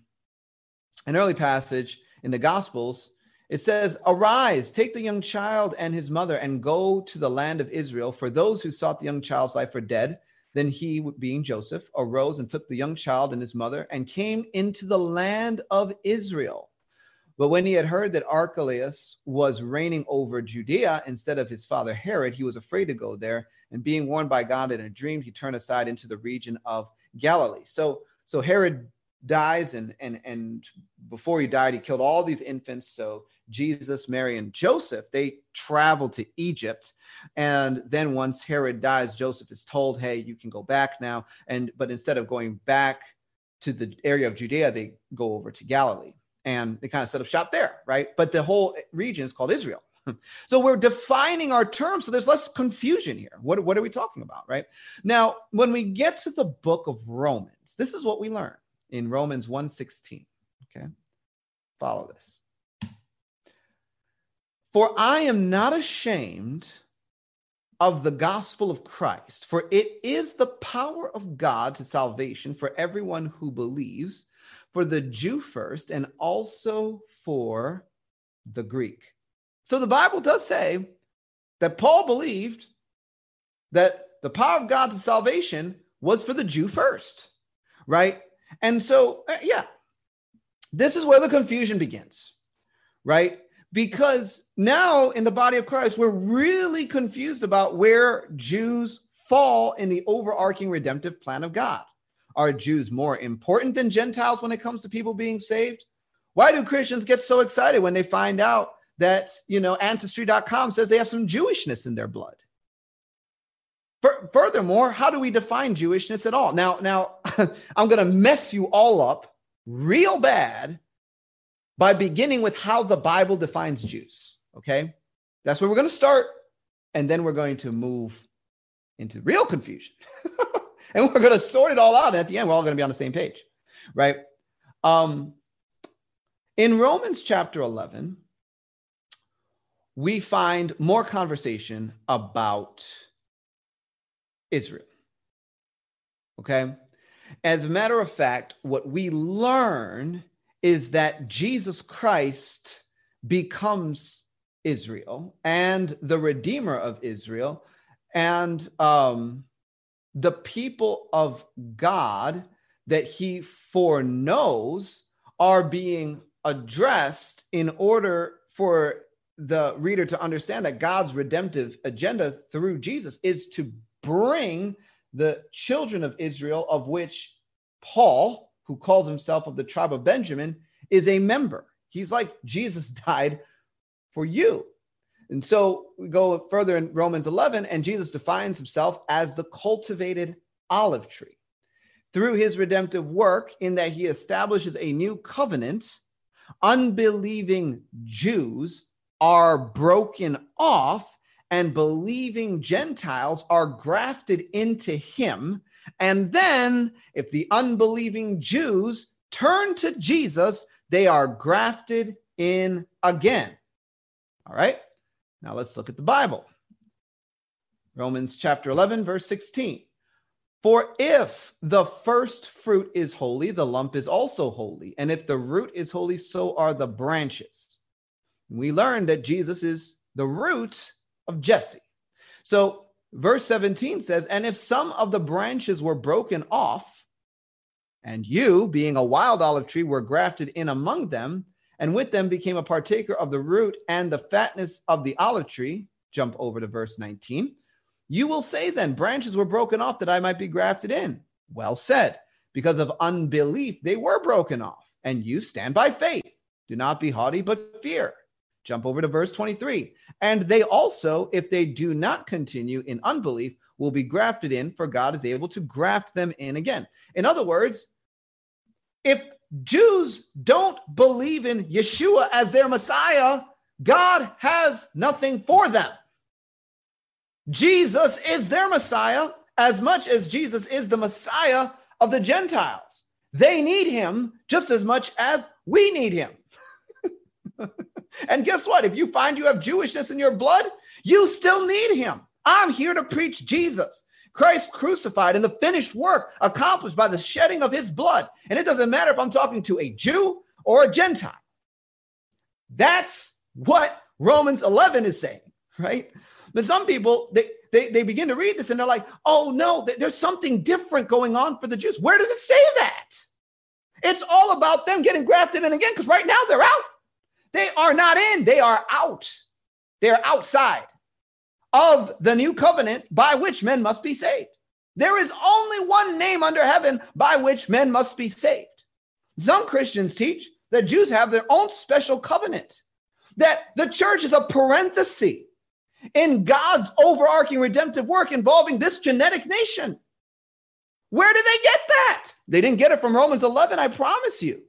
an early passage in the Gospels. It says, Arise, take the young child and his mother, and go to the land of Israel. For those who sought the young child's life are dead. Then he, being Joseph, arose and took the young child and his mother and came into the land of Israel. But when he had heard that Archelaus was reigning over Judea instead of his father Herod, he was afraid to go there. And being warned by God in a dream, he turned aside into the region of Galilee. So, so Herod dies and and and before he died he killed all these infants. So jesus mary and joseph they travel to egypt. And then once herod dies joseph is told hey you can go back now. And but instead of going back to the area of judea they go over to galilee. And they kind of set up shop there right? But the whole region is called israel. So we're defining our terms so there's less confusion here. What, what are we talking about right? Now when we get to the book of romans this is what we learn in Romans 1:16. Okay? Follow this. For I am not ashamed of the gospel of Christ, for it is the power of God to salvation for everyone who believes, for the Jew first, and also for the Greek. So the Bible does say that Paul believed that the power of God to salvation was for the Jew first, right? And so, uh, yeah, this is where the confusion begins, right? Because now in the body of Christ, we're really confused about where Jews fall in the overarching redemptive plan of God. Are Jews more important than Gentiles when it comes to people being saved? Why do Christians get so excited when they find out that, you know, ancestry.com says they have some Jewishness in their blood? Furthermore, how do we define Jewishness at all? Now, now I'm going to mess you all up real bad by beginning with how the Bible defines Jews. Okay, that's where we're going to start, and then we're going to move into real confusion, and we're going to sort it all out. And at the end, we're all going to be on the same page, right? Um, in Romans chapter 11, we find more conversation about Israel. Okay. As a matter of fact, what we learn is that Jesus Christ becomes Israel and the Redeemer of Israel. And um, the people of God that he foreknows are being addressed in order for the reader to understand that God's redemptive agenda through Jesus is to bring the children of Israel, of which Paul, who calls himself of the tribe of Benjamin, is a member. He's like, Jesus died for you. And so we go further in Romans 11, and Jesus defines himself as the cultivated olive tree through his redemptive work, in that he establishes a new covenant. Unbelieving Jews are broken off, and believing Gentiles are grafted into him. And then, if the unbelieving Jews turn to Jesus, they are grafted in again. All right. Now let's look at the Bible. Romans chapter 11, verse 16. For if the first fruit is holy, the lump is also holy. And if the root is holy, so are the branches. We learned that Jesus is the root of Jesse. So verse 17 says, And if some of the branches were broken off, and you, being a wild olive tree, were grafted in among them, and with them became a partaker of the root and the fatness of the olive tree. Jump over to verse 19. You will say then, branches were broken off that I might be grafted in. Well said. Because of unbelief, they were broken off, and you stand by faith. Do not be haughty, but fear. Jump over to verse 23. And they also, if they do not continue in unbelief, will be grafted in, for God is able to graft them in again. In other words, if Jews don't believe in Yeshua as their Messiah, God has nothing for them. Jesus is their Messiah as much as Jesus is the Messiah of the Gentiles. They need him just as much as we need him. And guess what? If you find you have Jewishness in your blood, you still need him. I'm here to preach Jesus. Christ crucified and the finished work accomplished by the shedding of his blood. And it doesn't matter if I'm talking to a Jew or a Gentile. That's what Romans 11 is saying, right? But some people, they, they, they begin to read this and they're like, oh no, there's something different going on for the Jews. Where does it say that? It's all about them getting grafted in again because right now they're out. They are not in, they are out. They're outside of the new covenant by which men must be saved. There is only one name under heaven by which men must be saved. Some Christians teach that Jews have their own special covenant, that the church is a parenthesis in God's overarching redemptive work involving this genetic nation. Where did they get that? They didn't get it from Romans 11, I promise you.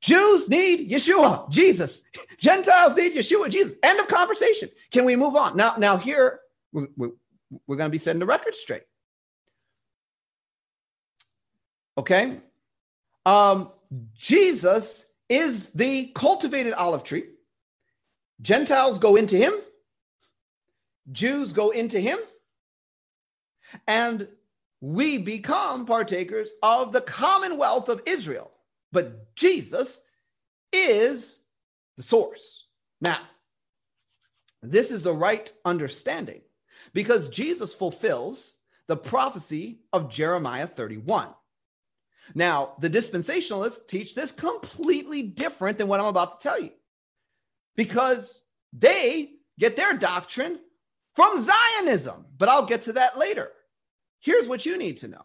Jews need Yeshua, Jesus. Gentiles need Yeshua, Jesus. End of conversation. Can we move on? Now, now here, we're, we're, we're going to be setting the record straight. Okay? Um, Jesus is the cultivated olive tree. Gentiles go into him, Jews go into him, and we become partakers of the commonwealth of Israel. But Jesus is the source. Now, this is the right understanding because Jesus fulfills the prophecy of Jeremiah 31. Now, the dispensationalists teach this completely different than what I'm about to tell you because they get their doctrine from Zionism, but I'll get to that later. Here's what you need to know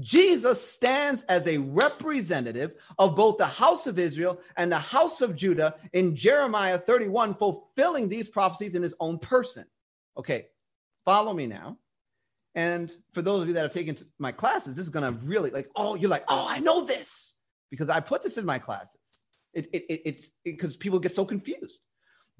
Jesus stands as a representative of both the house of Israel and the house of Judah in Jeremiah 31, fulfilling these prophecies in his own person. Okay, follow me now. And for those of you that have taken my classes, this is going to really like, oh, you're like, oh, I know this because I put this in my classes. It, it, it it's because people get so confused.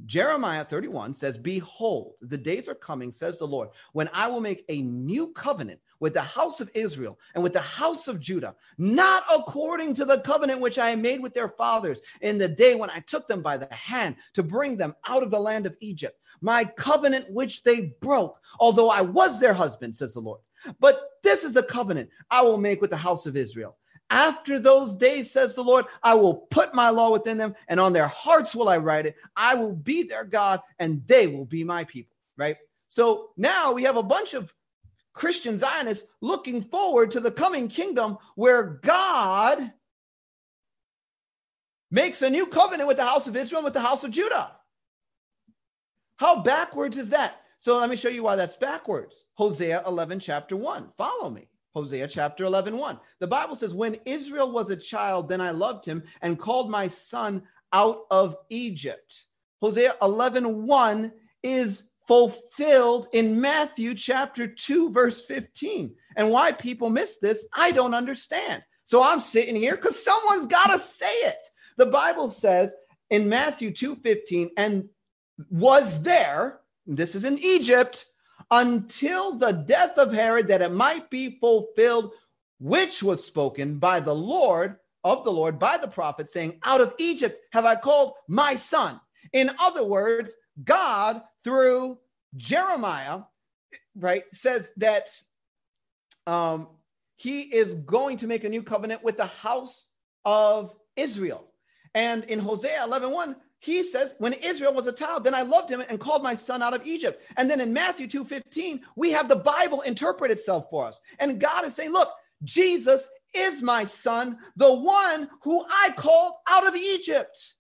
Jeremiah 31 says, Behold, the days are coming, says the Lord, when I will make a new covenant with the house of Israel and with the house of Judah, not according to the covenant which I made with their fathers in the day when I took them by the hand to bring them out of the land of Egypt, my covenant which they broke, although I was their husband, says the Lord. But this is the covenant I will make with the house of Israel. After those days, says the Lord, I will put my law within them, and on their hearts will I write it. I will be their God, and they will be my people. Right? So now we have a bunch of Christian Zionists looking forward to the coming kingdom where God makes a new covenant with the house of Israel and with the house of Judah. How backwards is that? So let me show you why that's backwards. Hosea 11, chapter 1. Follow me. Hosea chapter 11, 1. The Bible says, When Israel was a child, then I loved him and called my son out of Egypt. Hosea 11, 1 is fulfilled in Matthew chapter 2, verse 15. And why people miss this, I don't understand. So I'm sitting here because someone's got to say it. The Bible says in Matthew 2 15, and was there, this is in Egypt, until the death of Herod, that it might be fulfilled, which was spoken by the Lord of the Lord by the prophet, saying, Out of Egypt have I called my son. In other words, God, through Jeremiah, right, says that um, he is going to make a new covenant with the house of Israel. And in Hosea 11 1, he says, when Israel was a child, then I loved him and called my son out of Egypt. And then in Matthew 2 15, we have the Bible interpret itself for us. And God is saying, look, Jesus is my son, the one who I called out of Egypt.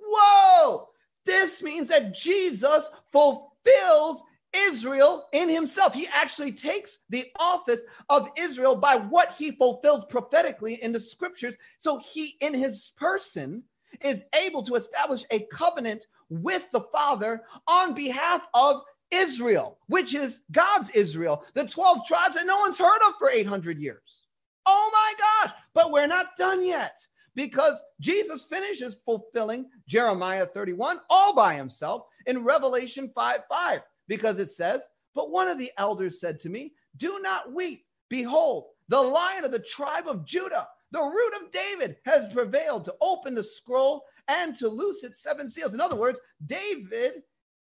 Whoa! This means that Jesus fulfills Israel in himself. He actually takes the office of Israel by what he fulfills prophetically in the scriptures. So he, in his person, is able to establish a covenant with the Father on behalf of Israel, which is God's Israel, the 12 tribes that no one's heard of for 800 years. Oh my gosh, but we're not done yet because Jesus finishes fulfilling Jeremiah 31 all by himself in Revelation 5 5, because it says, But one of the elders said to me, Do not weep. Behold, the lion of the tribe of Judah the root of David has prevailed to open the scroll and to loose its seven seals. In other words, David,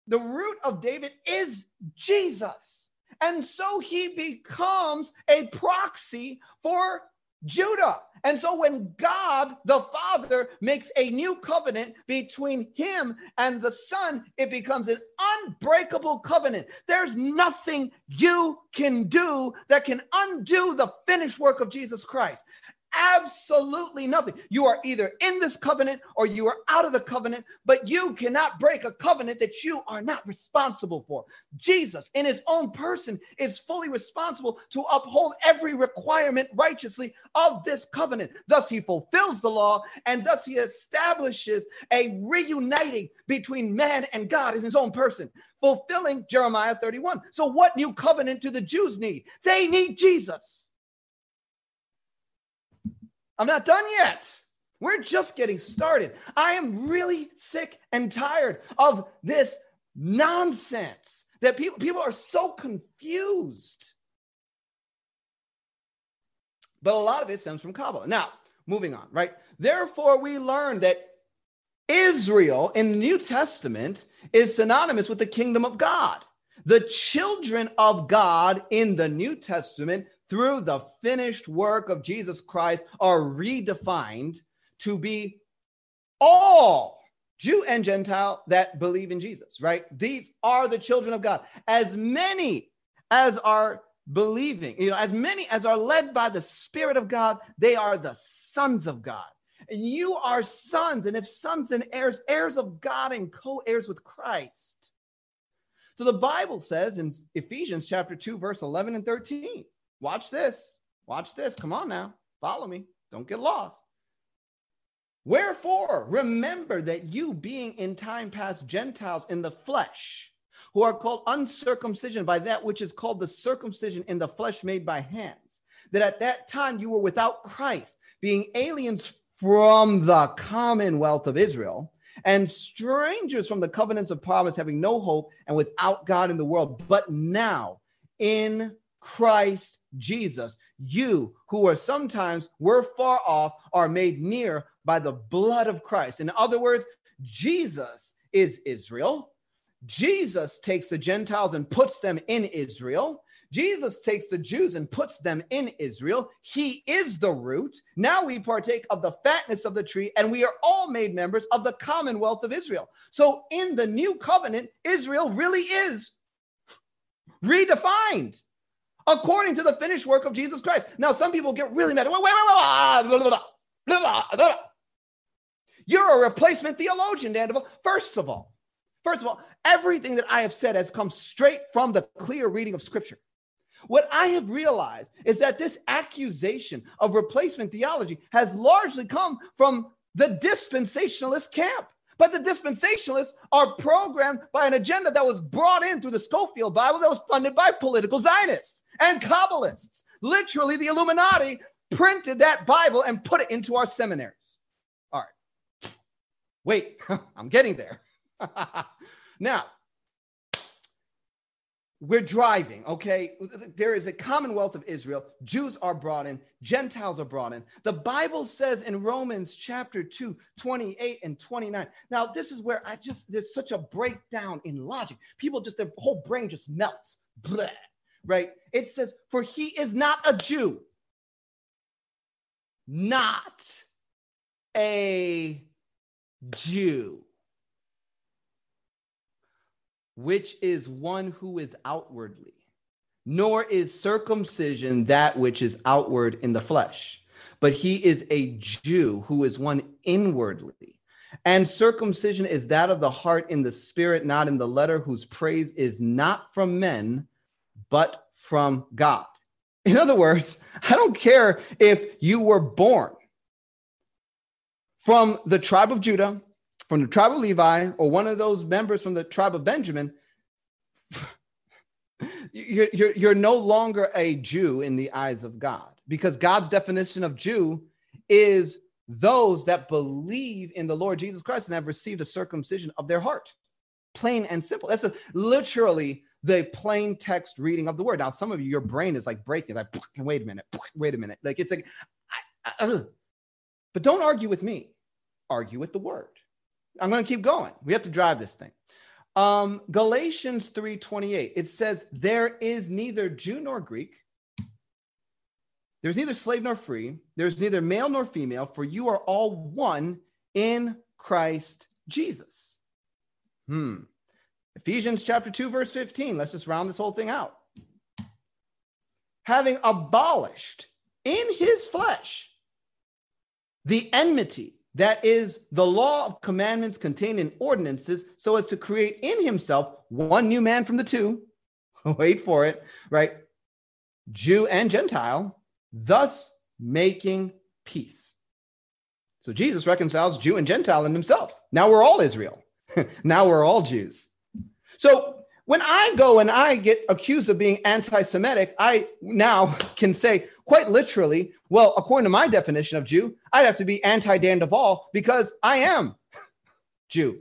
the root of David is Jesus. And so he becomes a proxy for Judah. And so when God the Father makes a new covenant between him and the Son, it becomes an unbreakable covenant. There's nothing you can do that can undo the finished work of Jesus Christ absolutely nothing. You are either in this covenant or you are out of the covenant, but you cannot break a covenant that you are not responsible for. Jesus, in his own person, is fully responsible to uphold every requirement righteously of this covenant. Thus, he fulfills the law and thus he establishes a reuniting between man and God in his own person. Fulfilling Jeremiah 31. So, what new covenant do the Jews need? They need Jesus. I'm not done yet. We're just getting started. I am really sick and tired of this nonsense that people, people are so confused. But a lot of it stems from Kabbalah. Now, moving on, right? Therefore, we learn that Israel in the New Testament is synonymous with the kingdom of God. The children of God in the New Testament through the finished work of Jesus Christ are redefined to be all Jew and Gentile that believe in Jesus, right? These are the children of God. As many as are believing, you know, as many as are led by the Spirit of God, they are the sons of God. And you are sons, and if sons and heirs, heirs of God and co heirs with Christ. So the Bible says in Ephesians chapter 2, verse 11 and 13 Watch this. Watch this. Come on now. Follow me. Don't get lost. Wherefore, remember that you, being in time past Gentiles in the flesh, who are called uncircumcision by that which is called the circumcision in the flesh made by hands, that at that time you were without Christ, being aliens from the commonwealth of Israel and strangers from the covenants of promise, having no hope and without God in the world. But now in Christ Jesus, you who are sometimes were far off are made near by the blood of Christ. In other words, Jesus is Israel. Jesus takes the Gentiles and puts them in Israel. Jesus takes the Jews and puts them in Israel. He is the root. Now we partake of the fatness of the tree, and we are all made members of the commonwealth of Israel. So in the new covenant, Israel really is redefined according to the finished work of Jesus Christ. Now, some people get really mad. Wait, wait, wait, wait. You're a replacement theologian, Dan Duval. First of all, first of all, everything that I have said has come straight from the clear reading of Scripture. What I have realized is that this accusation of replacement theology has largely come from the dispensationalist camp. But the dispensationalists are programmed by an agenda that was brought in through the Scofield Bible that was funded by political Zionists and Kabbalists. Literally, the Illuminati printed that Bible and put it into our seminaries. All right. Wait, I'm getting there. now, we're driving, okay? There is a commonwealth of Israel. Jews are brought in, Gentiles are brought in. The Bible says in Romans chapter 2, 28 and 29. Now, this is where I just, there's such a breakdown in logic. People just, their whole brain just melts. Blah, right? It says, For he is not a Jew, not a Jew which is one who is outwardly, nor is circumcision that which is outward in the flesh, but he is a Jew who is one inwardly. And circumcision is that of the heart in the spirit, not in the letter, whose praise is not from men, but from God. In other words, I don't care if you were born from the tribe of Judah, from the tribe of Levi or one of those members from the tribe of Benjamin, you're, you're, you're no longer a Jew in the eyes of God because God's definition of Jew is those that believe in the Lord Jesus Christ and have received a circumcision of their heart. Plain and simple. That's a, literally the plain text reading of the word. Now, some of you, your brain is like breaking, like, wait a minute, wait a minute. Like, it's like, I, but don't argue with me, argue with the word. I'm going to keep going. We have to drive this thing. Um, Galatians 3:28. It says, "There is neither Jew nor Greek. There's neither slave nor free. There's neither male nor female, for you are all one in Christ Jesus." Hmm. Ephesians chapter 2 verse 15. Let's just round this whole thing out. Having abolished in his flesh the enmity that is the law of commandments contained in ordinances, so as to create in himself one new man from the two. Wait for it, right? Jew and Gentile, thus making peace. So Jesus reconciles Jew and Gentile in himself. Now we're all Israel. now we're all Jews. So when I go and I get accused of being anti Semitic, I now can say, quite literally, well, according to my definition of Jew, I'd have to be anti Dan Duval because I am Jew.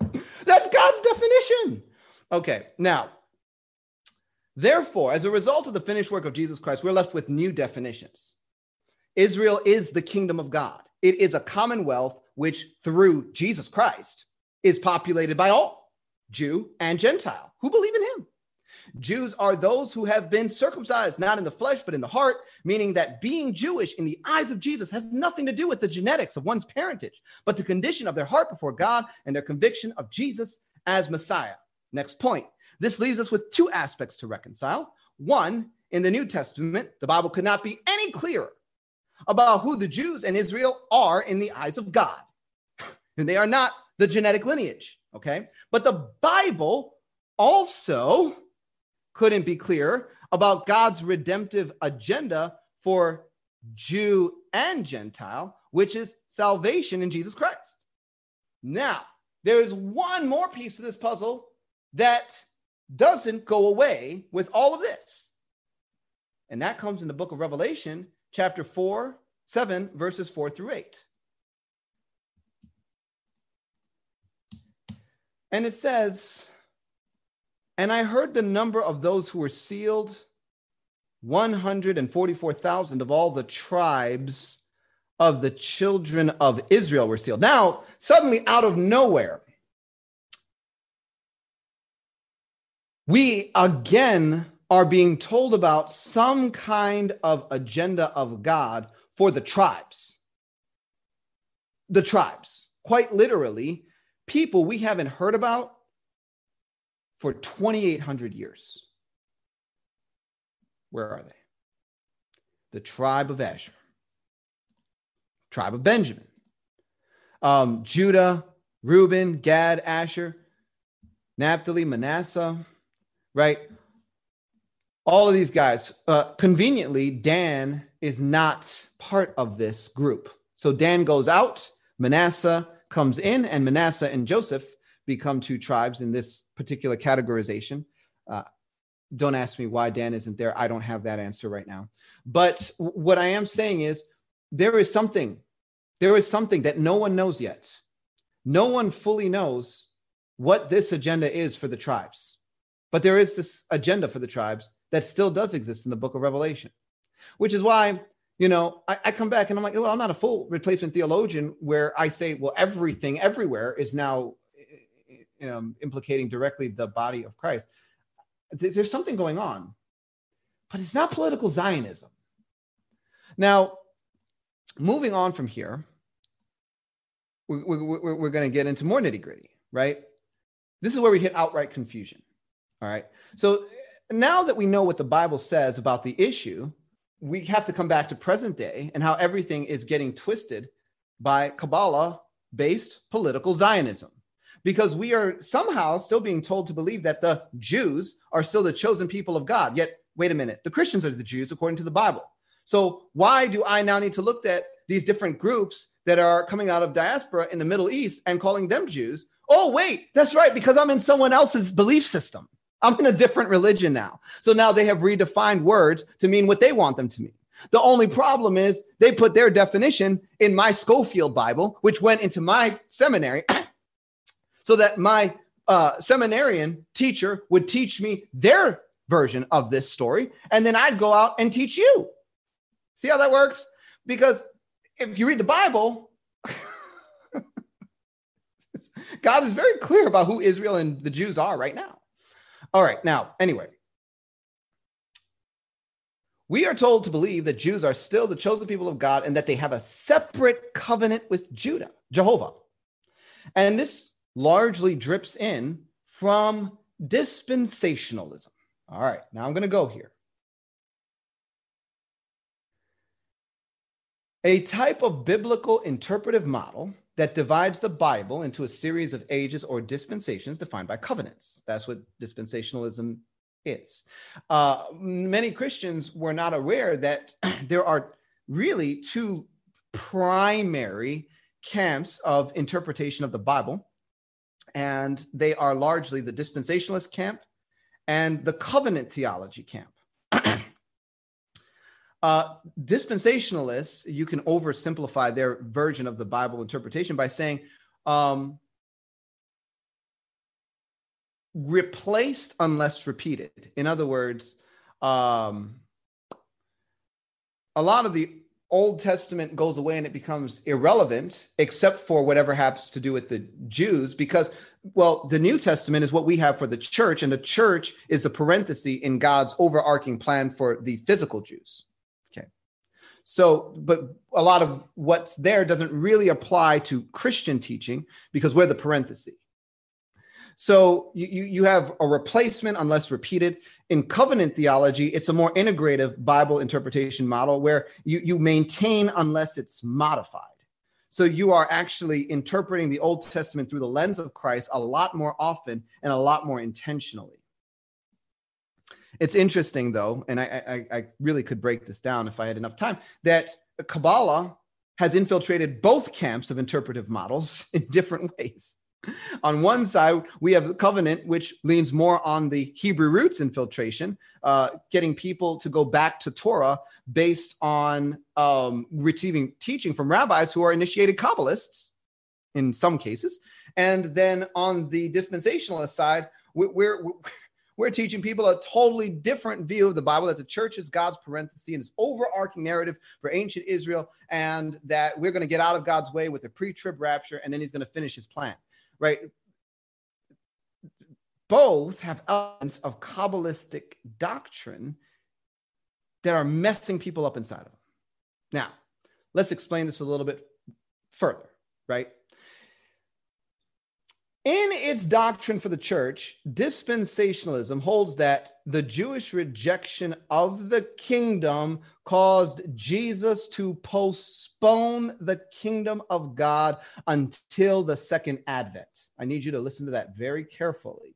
That's God's definition. Okay, now, therefore, as a result of the finished work of Jesus Christ, we're left with new definitions. Israel is the kingdom of God, it is a commonwealth which, through Jesus Christ, is populated by all, Jew and Gentile, who believe in him. Jews are those who have been circumcised, not in the flesh, but in the heart, meaning that being Jewish in the eyes of Jesus has nothing to do with the genetics of one's parentage, but the condition of their heart before God and their conviction of Jesus as Messiah. Next point. This leaves us with two aspects to reconcile. One, in the New Testament, the Bible could not be any clearer about who the Jews and Israel are in the eyes of God. And they are not the genetic lineage, okay? But the Bible also couldn't be clearer about God's redemptive agenda for Jew and Gentile, which is salvation in Jesus Christ. Now, there is one more piece of this puzzle that doesn't go away with all of this. And that comes in the book of Revelation, chapter 4, 7, verses 4 through 8. And it says, And I heard the number of those who were sealed 144,000 of all the tribes of the children of Israel were sealed. Now, suddenly out of nowhere, we again are being told about some kind of agenda of God for the tribes. The tribes, quite literally, people we haven't heard about for 2,800 years. Where are they? The tribe of Asher, tribe of Benjamin, um, Judah, Reuben, Gad, Asher, Naphtali, Manasseh, right? All of these guys. Uh, conveniently, Dan is not part of this group. So Dan goes out, Manasseh comes in, and Manasseh and Joseph become two tribes in this particular categorization. Uh, don't ask me why Dan isn't there. I don't have that answer right now. But what I am saying is there is something, there is something that no one knows yet. No one fully knows what this agenda is for the tribes. But there is this agenda for the tribes that still does exist in the book of Revelation, which is why, you know, I, I come back and I'm like, well, I'm not a full replacement theologian where I say, well, everything everywhere is now um, implicating directly the body of Christ there's something going on, but it's not political Zionism. Now, moving on from here, we're, we're, we're going to get into more nitty gritty, right? This is where we hit outright confusion. All right. So now that we know what the Bible says about the issue, we have to come back to present day and how everything is getting twisted by Kabbalah based political Zionism because we are somehow still being told to believe that the Jews are still the chosen people of God. Yet, wait a minute, the Christians are the Jews according to the Bible. So, why do I now need to look at these different groups that are coming out of diaspora in the Middle East and calling them Jews? Oh, wait, that's right, because I'm in someone else's belief system. I'm in a different religion now. So now they have redefined words to mean what they want them to mean. The only problem is they put their definition in my Scofield Bible, which went into my seminary. so that my uh, seminarian teacher would teach me their version of this story, and then I'd go out and teach you. See how that works? Because if you read the Bible, God is very clear about who Israel and the Jews are right now. All right, now, anyway, we are told to believe that Jews are still the chosen people of God and that they have a separate covenant with Judah, Jehovah. And this largely drips in from dispensationalism. All right, now I'm going to go here. A type of biblical interpretive model that divides the Bible into a series of ages or dispensations defined by covenants. That's what dispensationalism is. Uh, many Christians were not aware that there are really two primary camps of interpretation of the Bible and they are largely the dispensationalist camp and the covenant theology camp. uh, dispensationalists, you can oversimplify their version of the Bible interpretation by saying, um, replaced unless repeated. In other words, um, a lot of the Old Testament goes away and it becomes irrelevant, except for whatever happens to do with the Jews, because, well, the New Testament is what we have for the church, and the church is the parenthesis in God's overarching plan for the physical Jews. Okay. So, but a lot of what's there doesn't really apply to Christian teaching because we're the parenthesis. So you, you have a replacement unless repeated. In covenant theology, it's a more integrative Bible interpretation model where you, you maintain unless it's modified. So you are actually interpreting the Old Testament through the lens of Christ a lot more often and a lot more intentionally. It's interesting, though, and I, I, I really could break this down if I had enough time, that Kabbalah has infiltrated both camps of interpretive models in different ways. on one side, we have the covenant, which leans more on the Hebrew roots infiltration, uh, getting people to go back to Torah based on um, receiving teaching from rabbis who are initiated Kabbalists in some cases. And then on the dispensationalist side, we're, we're, we're teaching people a totally different view of the Bible that the church is God's parenthesis and this overarching narrative for ancient Israel, and that we're going to get out of God's way with the pre trib rapture, and then he's going to finish his plan right? Both have elements of Kabbalistic doctrine that are messing people up inside of them. Now, let's explain this a little bit further, right? In its doctrine for the church, dispensationalism holds that the Jewish rejection of the kingdom caused Jesus to postpone the kingdom of God until the second advent. I need you to listen to that very carefully.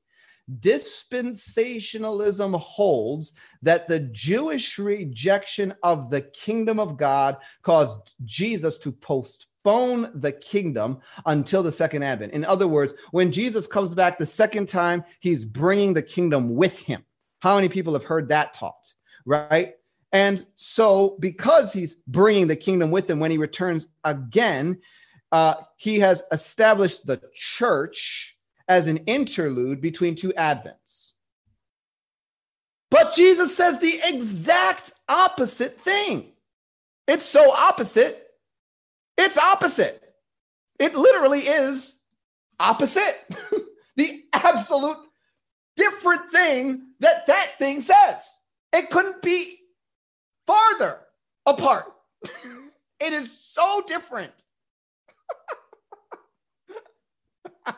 Dispensationalism holds that the Jewish rejection of the kingdom of God caused Jesus to postpone postpone the kingdom until the second advent. In other words, when Jesus comes back the second time, he's bringing the kingdom with him. How many people have heard that taught? Right? And so, because he's bringing the kingdom with him when he returns again, uh, he has established the church as an interlude between two advents. But Jesus says the exact opposite thing. It's so opposite it's opposite. It literally is opposite. the absolute different thing that that thing says. It couldn't be farther apart. it is so different.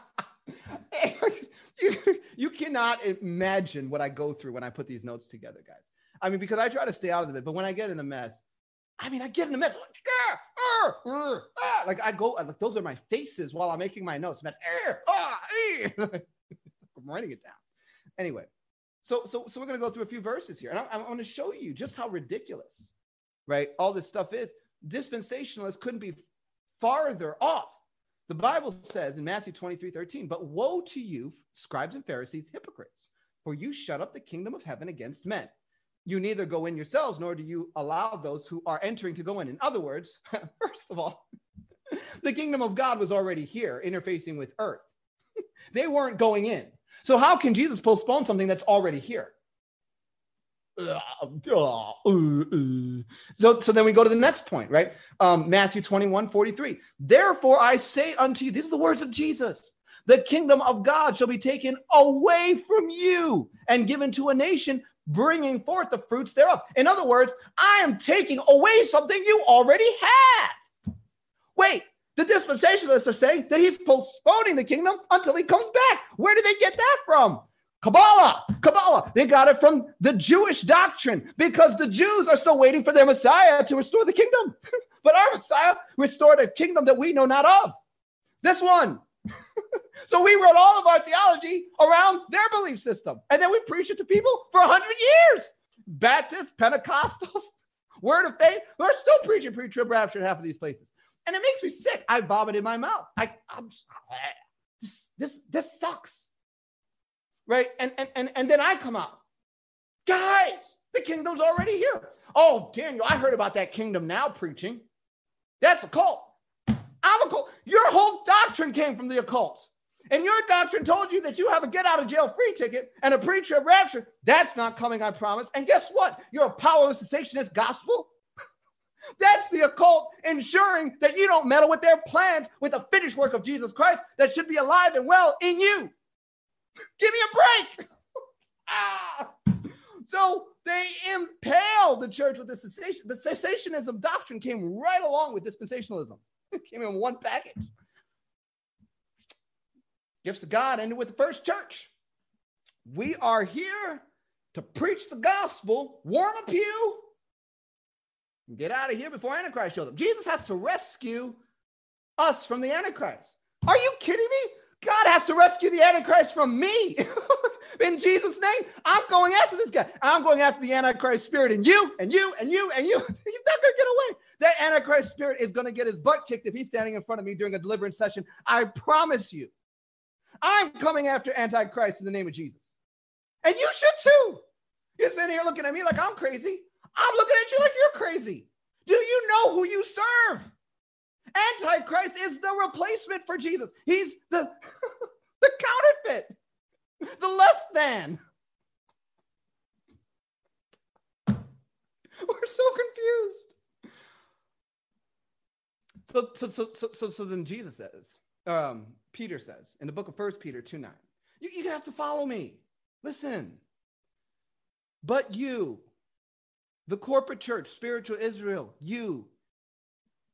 you, you cannot imagine what I go through when I put these notes together, guys. I mean, because I try to stay out of it, but when I get in a mess, I mean, I get in a mess. Like, ah, like I go, like those are my faces while I'm making my notes. I'm, ah, I'm writing it down. Anyway, so so so we're gonna go through a few verses here, and I, I want to show you just how ridiculous, right? All this stuff is. Dispensationalists couldn't be farther off. The Bible says in Matthew 23, 13, but woe to you, scribes and Pharisees, hypocrites, for you shut up the kingdom of heaven against men you neither go in yourselves nor do you allow those who are entering to go in. In other words, first of all, the kingdom of God was already here, interfacing with earth. they weren't going in. So, how can Jesus postpone something that's already here? So, so then we go to the next point, right? Um, Matthew 21 43. Therefore, I say unto you, these are the words of Jesus the kingdom of God shall be taken away from you and given to a nation bringing forth the fruits thereof. In other words, I am taking away something you already had. Wait, the dispensationalists are saying that he's postponing the kingdom until he comes back. Where did they get that from? Kabbalah, Kabbalah. They got it from the Jewish doctrine because the Jews are still waiting for their Messiah to restore the kingdom. but our Messiah restored a kingdom that we know not of. This one. So we wrote all of our theology around their belief system. And then we preach it to people for 100 years. Baptists, Pentecostals, Word of Faith, we're still preaching pre trib rapture in half of these places. And it makes me sick. I vomit in my mouth. I, I'm this, this, this sucks. Right? And, and, and, and then I come out. Guys, the kingdom's already here. Oh, Daniel, I heard about that kingdom now preaching. That's a cult. I'm a cult. Your whole doctrine came from the occult and your doctrine told you that you have a get out of jail free ticket and a pre trib rapture, that's not coming, I promise. And guess what? You're a powerless cessationist gospel. That's the occult ensuring that you don't meddle with their plans with the finished work of Jesus Christ that should be alive and well in you. Give me a break. ah. So they impaled the church with the cessation. The cessationism doctrine came right along with dispensationalism. Came in one package. Gifts of God ended with the first church. We are here to preach the gospel, warm a pew, get out of here before Antichrist shows up. Jesus has to rescue us from the Antichrist. Are you kidding me? God has to rescue the Antichrist from me. in Jesus' name, I'm going after this guy. I'm going after the Antichrist spirit and you and you and you and you. He's not going to get away. That Antichrist spirit is going to get his butt kicked if he's standing in front of me during a deliverance session. I promise you. I'm coming after Antichrist in the name of Jesus. And you should too. You're sitting here looking at me like I'm crazy. I'm looking at you like you're crazy. Do you know who you serve? Antichrist is the replacement for Jesus. He's the, the counterfeit, the less than. We're so confused. So, so, so, so, so, so then Jesus says, um, Peter says in the book of First Peter 2 9, you, you have to follow me. Listen. But you, the corporate church, spiritual Israel, you,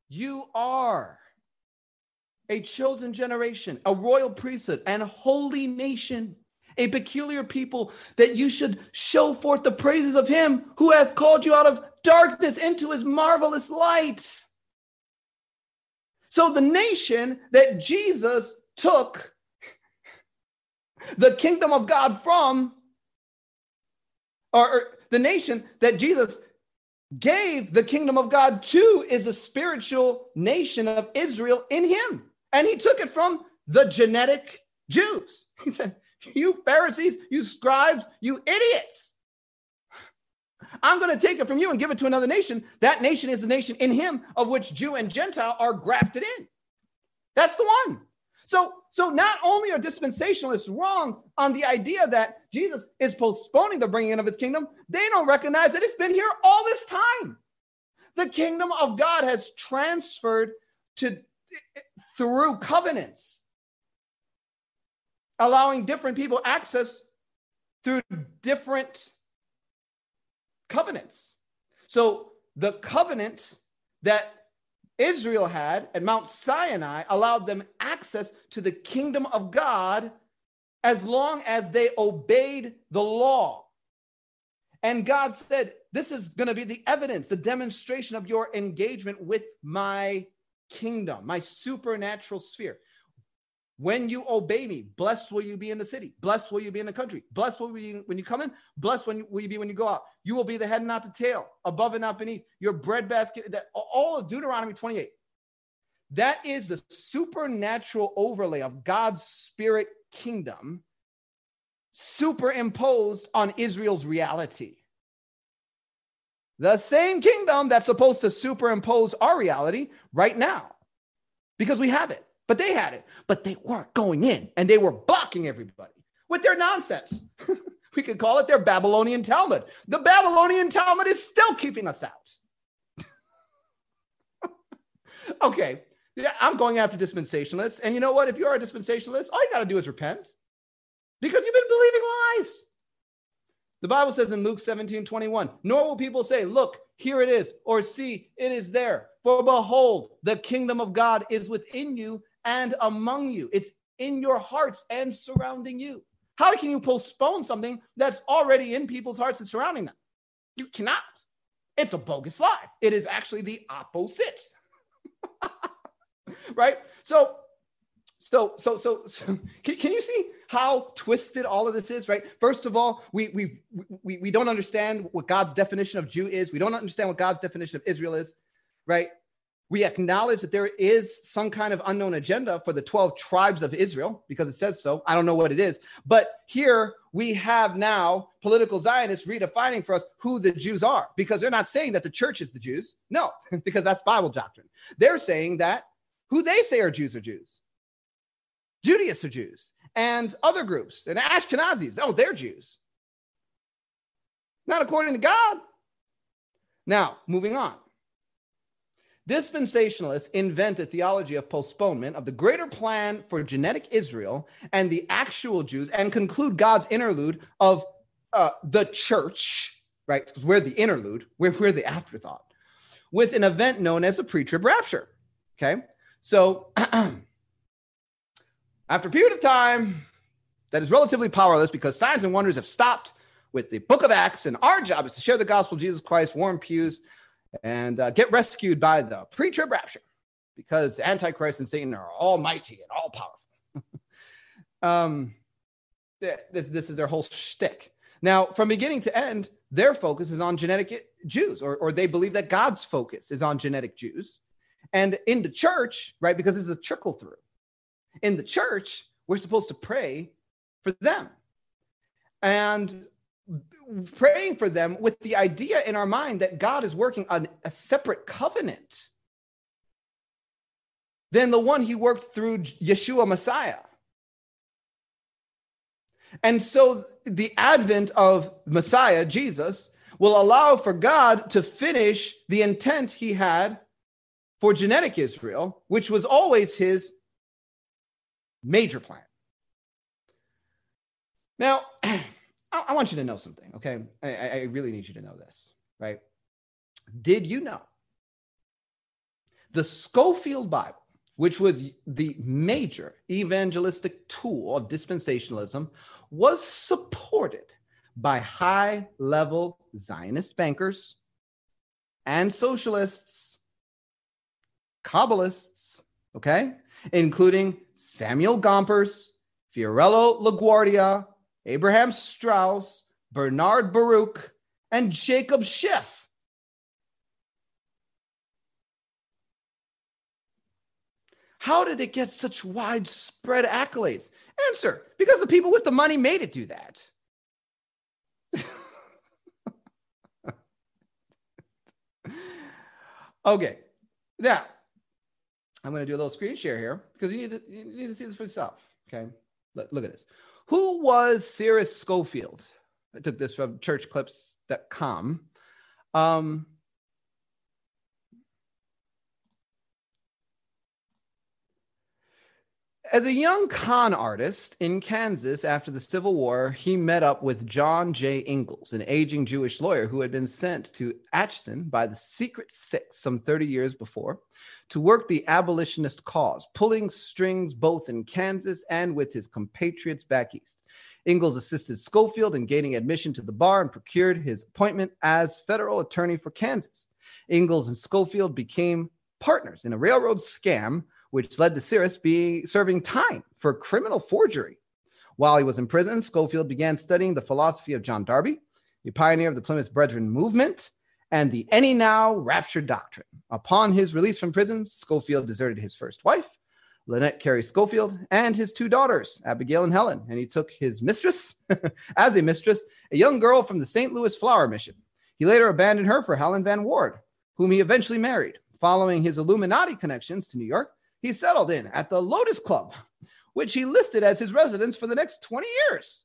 you are a chosen generation, a royal priesthood, and holy nation, a peculiar people that you should show forth the praises of him who hath called you out of darkness into his marvelous light. So the nation that Jesus took the kingdom of God from, or, the nation that Jesus gave the kingdom of God to, is a spiritual nation of Israel in him. And he took it from the genetic Jews. He said, You Pharisees, you scribes, you idiots. I'm going to take it from you and give it to another nation. That nation is the nation in him of which Jew and Gentile are grafted in. That's the one. So, so not only are dispensationalists wrong on the idea that Jesus is postponing the bringing in of his kingdom, they don't recognize that it's been here all this time. The kingdom of God has transferred to through covenants, allowing different people access through different covenants. So the covenant that Israel had at Mount Sinai allowed them access to the kingdom of God as long as they obeyed the law. And God said, This is going to be the evidence, the demonstration of your engagement with my kingdom, my supernatural sphere. When you obey me, blessed will you be in the city. Blessed will you be in the country. Blessed will you be when you come in. Blessed when you, will you be when you go out. You will be the head not the tail, above and not beneath. Your bread basket, that, all of Deuteronomy 28. That is the supernatural overlay of God's spirit kingdom superimposed on Israel's reality. The same kingdom that's supposed to superimpose our reality right now because we have it. But they had it, but they weren't going in and they were blocking everybody with their nonsense. we could call it their Babylonian Talmud. The Babylonian Talmud is still keeping us out. okay, I'm going after dispensationalists. And you know what? If you're a dispensationalist, all you got to do is repent because you've been believing lies. The Bible says in Luke 17 21, nor will people say, Look, here it is, or see, it is there. For behold, the kingdom of God is within you and among you. It's in your hearts and surrounding you. How can you postpone something that's already in people's hearts and surrounding them? You cannot. It's a bogus lie. It is actually the opposite. right? So, so, so, so, so can, can, you see how twisted all of this is, right? First of all, we, we, we, we don't understand what God's definition of Jew is. We don't understand what God's definition of Israel is, right? We acknowledge that there is some kind of unknown agenda for the 12 tribes of Israel because it says so. I don't know what it is. But here we have now political Zionists redefining for us who the Jews are because they're not saying that the church is the Jews. No, because that's Bible doctrine. They're saying that who they say are Jews are Jews. Judaists are Jews and other groups and Ashkenazis. Oh, they're Jews. Not according to God. Now, moving on. Dispensationalists invent a theology of postponement of the greater plan for genetic Israel and the actual Jews and conclude God's interlude of uh, the church, right? Because we're the interlude, we're, we're the afterthought, with an event known as a pre trib rapture. Okay. So after a period of time that is relatively powerless because signs and wonders have stopped with the book of Acts, and our job is to share the gospel of Jesus Christ, warm pews, and uh, get rescued by the pre-trib rapture because Antichrist and Satan are almighty and all powerful. um, this, this is their whole shtick. Now, from beginning to end, their focus is on genetic Jews, or, or they believe that God's focus is on genetic Jews. And in the church, right, because this is a trickle through, in the church, we're supposed to pray for them. And praying for them with the idea in our mind that God is working on a separate covenant than the one he worked through Yeshua Messiah. And so the advent of Messiah, Jesus, will allow for God to finish the intent he had for genetic Israel, which was always his major plan. Now, I, want you to know something, okay? I, I really need you to know this, right? Did you know the Scofield Bible, which was the major evangelistic tool of dispensationalism, was supported by high level Zionist bankers and socialists, Kabbalists, okay, including Samuel Gompers, Fiorello LaGuardia, Abraham Strauss, Bernard Baruch, and Jacob Schiff. How did it get such widespread accolades? Answer because the people with the money made it do that. okay, now I'm going to do a little screen share here because you need to, you need to see this for yourself. Okay, look, look at this. Who was Cyrus Scofield? I took this from churchclips.com. Um, As a young con artist in Kansas after the Civil War, he met up with John J. Ingalls, an aging Jewish lawyer who had been sent to Atchison by the Secret Six some 30 years before to work the abolitionist cause, pulling strings both in Kansas and with his compatriots back east. Ingalls assisted Scofield in gaining admission to the bar and procured his appointment as federal attorney for Kansas. Ingalls and Scofield became partners in a railroad scam which led to Cyrus being serving time for criminal forgery. While he was in prison, Scofield began studying the philosophy of John Darby, the pioneer of the Plymouth Brethren movement, and the any now rapture doctrine. Upon his release from prison, Scofield deserted his first wife, Lynette Carey Scofield, and his two daughters, Abigail and Helen, and he took his mistress as a mistress, a young girl from the St. Louis Flower Mission. He later abandoned her for Helen Van Ward, whom he eventually married. Following his Illuminati connections to New York, he settled in at the Lotus Club, which he listed as his residence for the next 20 years.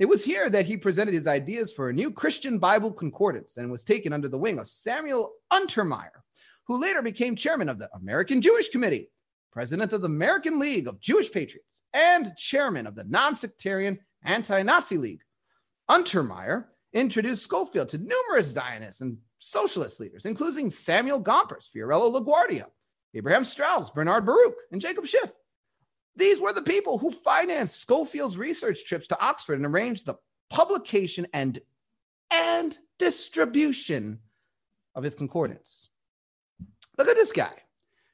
It was here that he presented his ideas for a new Christian Bible concordance and was taken under the wing of Samuel Untermyer, who later became chairman of the American Jewish Committee, president of the American League of Jewish Patriots, and chairman of the non-sectarian Anti-Nazi League. Untermyer introduced Scofield to numerous Zionists and socialist leaders, including Samuel Gompers, Fiorello LaGuardia, Abraham Strauss, Bernard Baruch, and Jacob Schiff. These were the people who financed Scofield's research trips to Oxford and arranged the publication and, and distribution of his concordance. Look at this guy,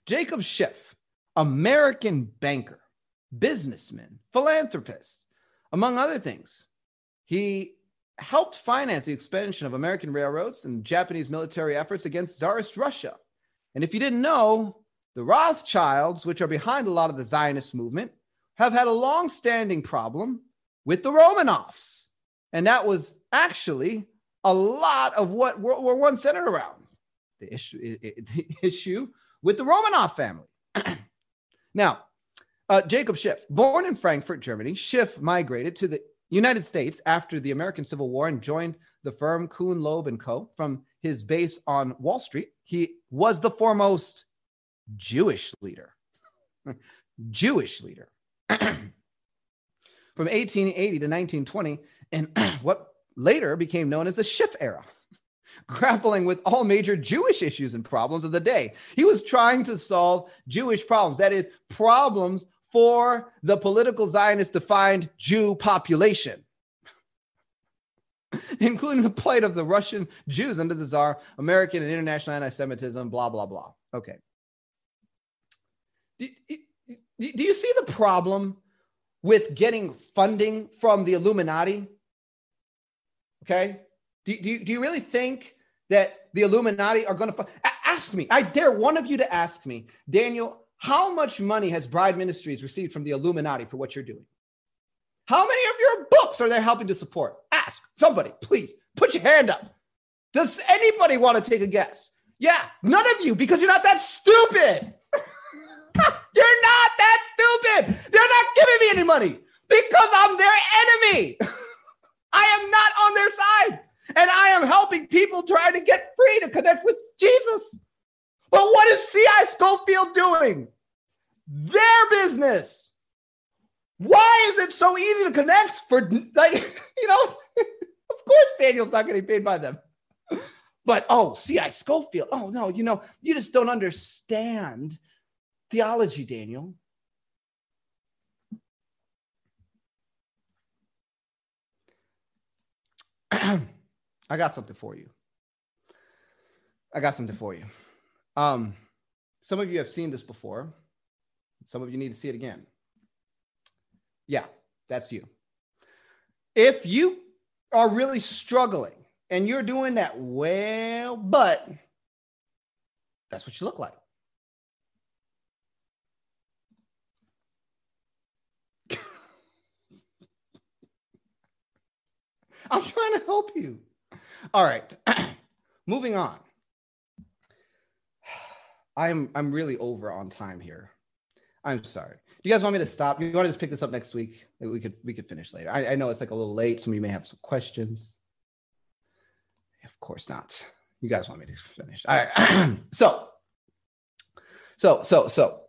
Jacob Schiff, American banker, businessman, philanthropist, among other things. He helped finance the expansion of American railroads and Japanese military efforts against Tsarist Russia. And if you didn't know, the Rothschilds, which are behind a lot of the Zionist movement, have had a long standing problem with the Romanovs. And that was actually a lot of what World War I centered around the issue, the issue with the Romanov family. now, uh, Jacob Schiff, born in Frankfurt, Germany, Schiff migrated to the United States after the American Civil War and joined the firm Kuhn Loeb and Co. from his base on Wall Street. He was the foremost Jewish leader. Jewish leader. From 1880 to 1920, and what later became known as the Schiff era, grappling with all major Jewish issues and problems of the day. He was trying to solve Jewish problems, that is, problems for the political Zionist defined Jew population. including the plight of the Russian Jews under the Tsar, American and international anti Semitism, blah, blah, blah. Okay. Do, do you see the problem with getting funding from the Illuminati? Okay. Do, do, do you really think that the Illuminati are going to ask me? I dare one of you to ask me, Daniel, how much money has Bride Ministries received from the Illuminati for what you're doing? How many of your books are they helping to support? Ask somebody, please put your hand up. Does anybody want to take a guess? Yeah, none of you, because you're not that stupid. you're not that stupid. They're not giving me any money because I'm their enemy. I am not on their side. And I am helping people try to get free to connect with Jesus. But what is C.I. Scofield doing? Their business. Why is it so easy to connect for, like, you know, of course Daniel's not getting paid by them. But, oh, C.I. Scofield. Oh, no, you know, you just don't understand theology, Daniel. I got something for you. I got something for you. Um, some of you have seen this before. Some of you need to see it again. Yeah, that's you. If you are really struggling and you're doing that well, but that's what you look like. I'm trying to help you. All right. Moving on. I'm I'm really over on time here. I'm sorry. Do you guys want me to stop? You want to just pick this up next week? We could we could finish later. I, I know it's like a little late. Some of you may have some questions. Of course not. You guys want me to finish. All right. so, so, so, so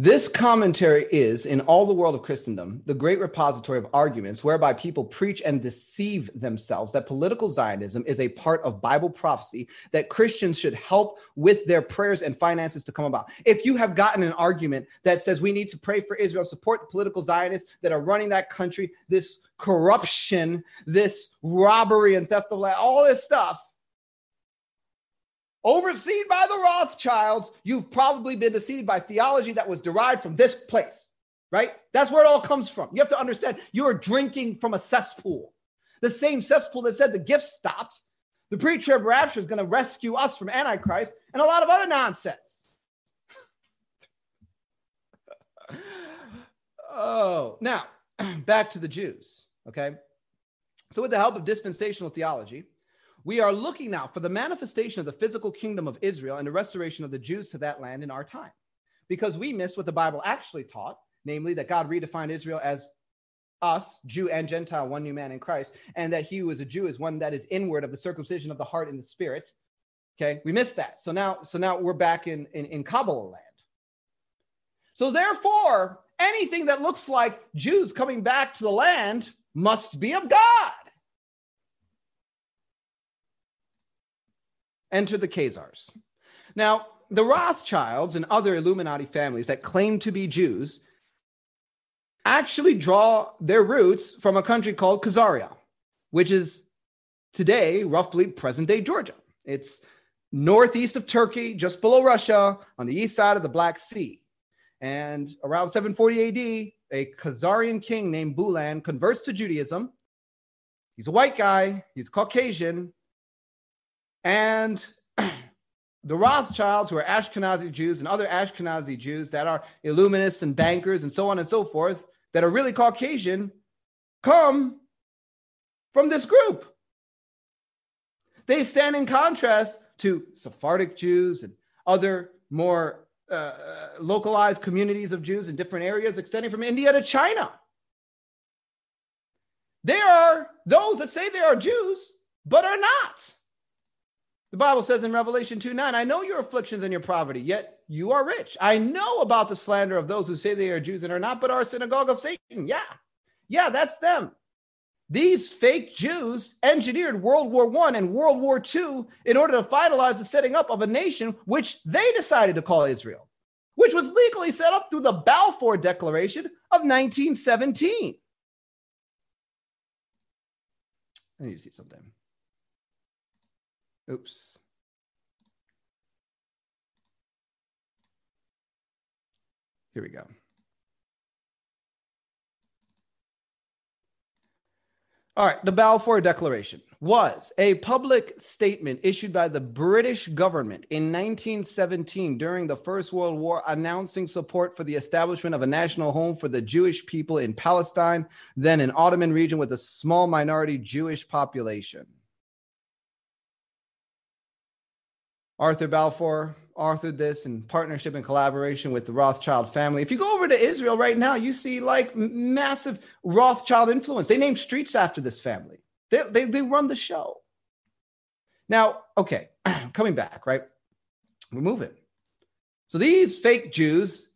this commentary is, in all the world of Christendom, the great repository of arguments whereby people preach and deceive themselves that political Zionism is a part of Bible prophecy that Christians should help with their prayers and finances to come about. If you have gotten an argument that says we need to pray for Israel, support political Zionists that are running that country, this corruption, this robbery and theft of land, all this stuff, overseen by the Rothschilds, you've probably been deceived by theology that was derived from this place, right? That's where it all comes from. You have to understand you are drinking from a cesspool, the same cesspool that said the gifts stopped. The pre trib rapture is going to rescue us from Antichrist and a lot of other nonsense. oh, now back to the Jews, okay? So, with the help of dispensational theology, we are looking now for the manifestation of the physical kingdom of Israel and the restoration of the Jews to that land in our time. Because we missed what the Bible actually taught, namely that God redefined Israel as us, Jew and Gentile, one new man in Christ, and that he who is a Jew is one that is inward of the circumcision of the heart and the spirit. Okay, we missed that. So now, so now we're back in, in, in Kabbalah land. So therefore, anything that looks like Jews coming back to the land must be of God. Enter the Khazars. Now, the Rothschilds and other Illuminati families that claim to be Jews actually draw their roots from a country called Khazaria, which is today roughly present day Georgia. It's northeast of Turkey, just below Russia, on the east side of the Black Sea. And around 740 AD, a Khazarian king named Bulan converts to Judaism. He's a white guy, he's Caucasian, and the Rothschilds, who are Ashkenazi Jews, and other Ashkenazi Jews that are illuminists and bankers and so on and so forth, that are really Caucasian, come from this group. They stand in contrast to Sephardic Jews and other more uh, localized communities of Jews in different areas, extending from India to China. There are those that say they are Jews, but are not. The Bible says in Revelation 2 9, I know your afflictions and your poverty, yet you are rich. I know about the slander of those who say they are Jews and are not, but are a synagogue of Satan. Yeah. Yeah, that's them. These fake Jews engineered World War I and World War II in order to finalize the setting up of a nation which they decided to call Israel, which was legally set up through the Balfour Declaration of 1917. I need to see something. Oops. Here we go. All right, the Balfour Declaration was a public statement issued by the British government in 1917 during the First World War announcing support for the establishment of a national home for the Jewish people in Palestine, then an Ottoman region with a small minority Jewish population. Arthur Balfour authored this in partnership and collaboration with the Rothschild family. If you go over to Israel right now, you see like massive Rothschild influence. They name streets after this family. They, they, they run the show. Now, okay, coming back, right? We're moving. So these fake Jews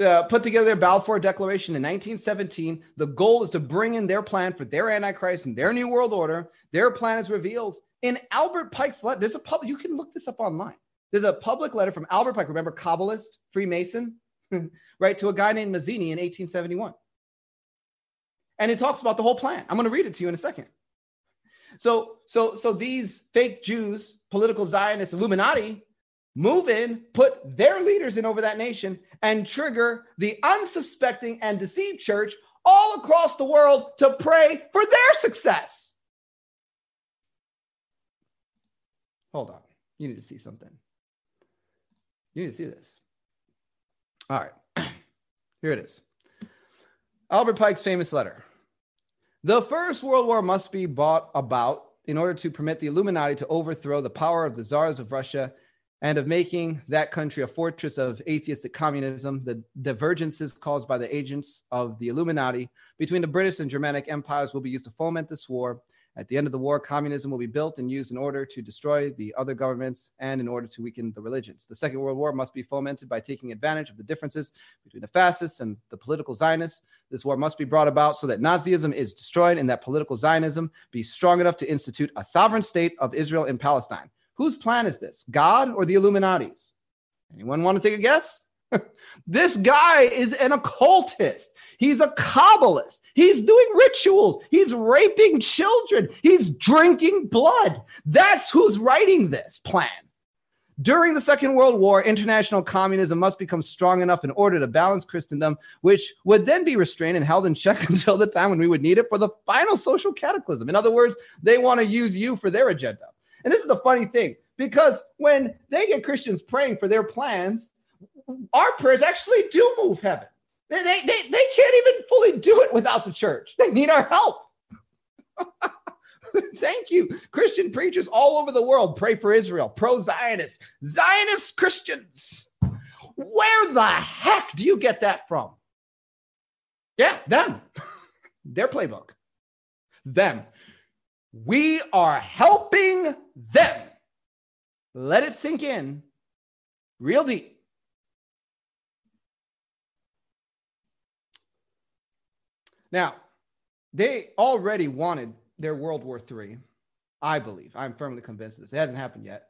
uh, put together their Balfour Declaration in 1917. The goal is to bring in their plan for their Antichrist and their New World Order. Their plan is revealed in Albert Pike's letter. There's a public, you can look this up online. There's a public letter from Albert Pike, remember Kabbalist, Freemason, right, to a guy named Mazzini in 1871. And it talks about the whole plan. I'm going to read it to you in a second. So, so, so these fake Jews, political Zionists, Illuminati, move in, put their leaders in over that nation, and trigger the unsuspecting and deceived church all across the world to pray for their success. Hold on. You need to see something. You need to see this. All right. Here it is. Albert Pike's famous letter. The First World War must be brought about in order to permit the Illuminati to overthrow the power of the czars of Russia and of making that country a fortress of atheistic communism. The divergences caused by the agents of the Illuminati between the British and Germanic empires will be used to foment this war at the end of the war, communism will be built and used in order to destroy the other governments and in order to weaken the religions. The Second World War must be fomented by taking advantage of the differences between the fascists and the political Zionists. This war must be brought about so that Nazism is destroyed and that political Zionism be strong enough to institute a sovereign state of Israel in Palestine. Whose plan is this, God or the Illuminati's? Anyone want to take a guess? this guy is an occultist. He's a Kabbalist. He's doing rituals. He's raping children. He's drinking blood. That's who's writing this plan. During the Second World War, international communism must become strong enough in order to balance Christendom, which would then be restrained and held in check until the time when we would need it for the final social cataclysm. In other words, they want to use you for their agenda. And this is the funny thing because when they get Christians praying for their plans, our prayers actually do move heaven. They, they, they, can't even fully do it without the church. They need our help. Thank you. Christian preachers all over the world pray for Israel, pro Zionist, Zionist Christians. Where the heck do you get that from? Yeah, them. Their playbook. Them. We are helping them. Let it sink in real deep. Now, they already wanted their World War III. I believe. I'm firmly convinced this. It hasn't happened yet.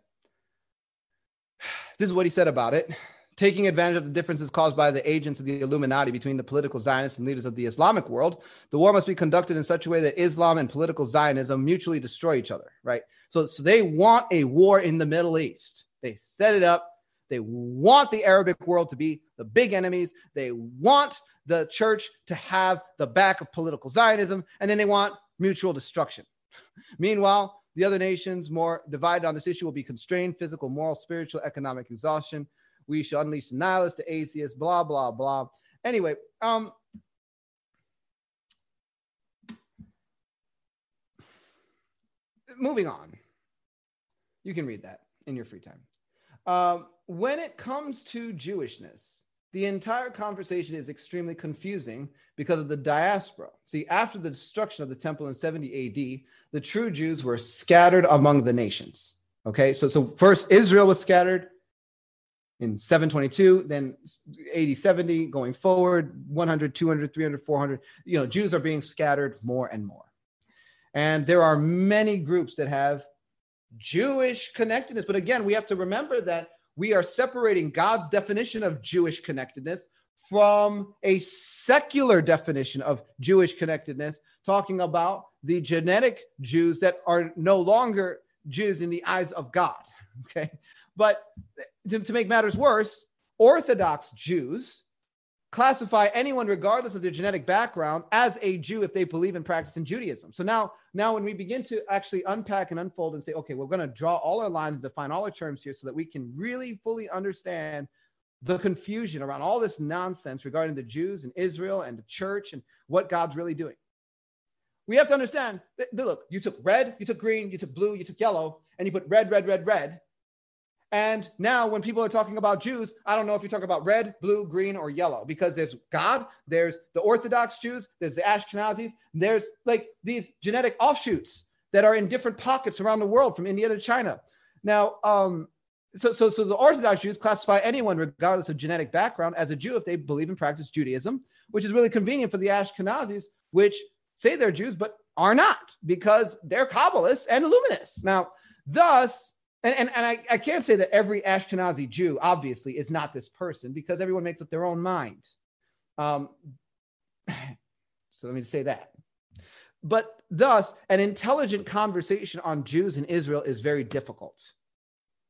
This is what he said about it. Taking advantage of the differences caused by the agents of the Illuminati between the political Zionists and leaders of the Islamic world, the war must be conducted in such a way that Islam and political Zionism mutually destroy each other, right? So, so they want a war in the Middle East. They set it up. They want the Arabic world to be the big enemies. They want the church to have the back of political Zionism, and then they want mutual destruction. Meanwhile, the other nations more divided on this issue will be constrained physical, moral, spiritual, economic exhaustion. We shall unleash the nihilists, the atheists, blah, blah, blah. Anyway, um, moving on. You can read that in your free time. Um, when it comes to Jewishness, the entire conversation is extremely confusing because of the diaspora. See, after the destruction of the temple in 70 AD, the true Jews were scattered among the nations. Okay, so, so first Israel was scattered in 722, then 80, 70, going forward, 100, 200, 300, 400. You know, Jews are being scattered more and more. And there are many groups that have Jewish connectedness. But again, we have to remember that we are separating God's definition of Jewish connectedness from a secular definition of Jewish connectedness, talking about the genetic Jews that are no longer Jews in the eyes of God. Okay. But to, to make matters worse, Orthodox Jews classify anyone regardless of their genetic background as a Jew if they believe and practice in Judaism. So now, now when we begin to actually unpack and unfold and say, okay, we're going to draw all our lines define all our terms here so that we can really fully understand the confusion around all this nonsense regarding the Jews and Israel and the church and what God's really doing. We have to understand that, look, you took red, you took green, you took blue, you took yellow, and you put red, red, red, red. And now, when people are talking about Jews, I don't know if you talk about red, blue, green, or yellow because there's God, there's the Orthodox Jews, there's the Ashkenazis, there's like these genetic offshoots that are in different pockets around the world from India to China. Now, um, so, so, so the Orthodox Jews classify anyone, regardless of genetic background, as a Jew if they believe and practice Judaism, which is really convenient for the Ashkenazis, which say they're Jews but are not because they're Kabbalists and Illuminists. Now, thus, and, and, and I, I can't say that every Ashkenazi Jew obviously is not this person because everyone makes up their own mind. Um, so let me just say that. But thus, an intelligent conversation on Jews in Israel is very difficult.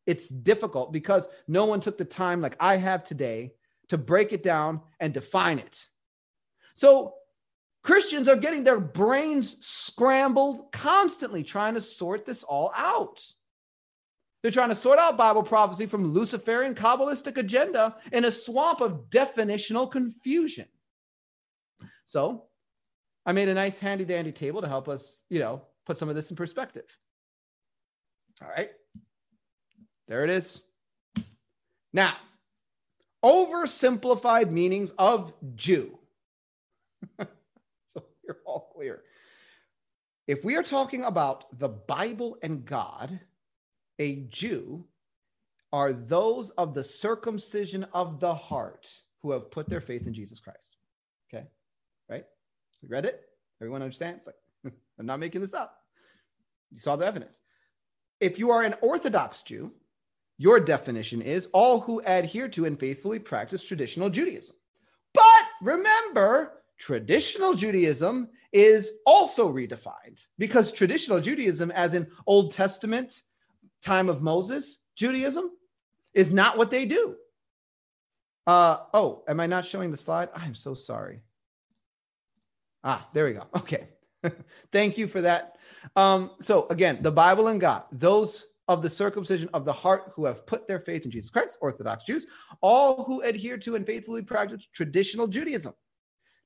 It's difficult because no one took the time, like I have today, to break it down and define it. So Christians are getting their brains scrambled constantly trying to sort this all out. They're trying to sort out Bible prophecy from Luciferian Kabbalistic agenda in a swamp of definitional confusion. So I made a nice handy dandy table to help us, you know, put some of this in perspective. All right. There it is. Now, oversimplified meanings of Jew. so you're all clear. If we are talking about the Bible and God, a Jew are those of the circumcision of the heart who have put their faith in Jesus Christ. Okay, right? We read it. Everyone understands? Like, I'm not making this up. You saw the evidence. If you are an Orthodox Jew, your definition is all who adhere to and faithfully practice traditional Judaism. But remember, traditional Judaism is also redefined because traditional Judaism, as in Old Testament time of Moses, Judaism, is not what they do. Uh, oh, am I not showing the slide? I'm so sorry. Ah, there we go. Okay. Thank you for that. Um, so, again, the Bible and God, those of the circumcision of the heart who have put their faith in Jesus Christ, Orthodox Jews, all who adhere to and faithfully practice traditional Judaism.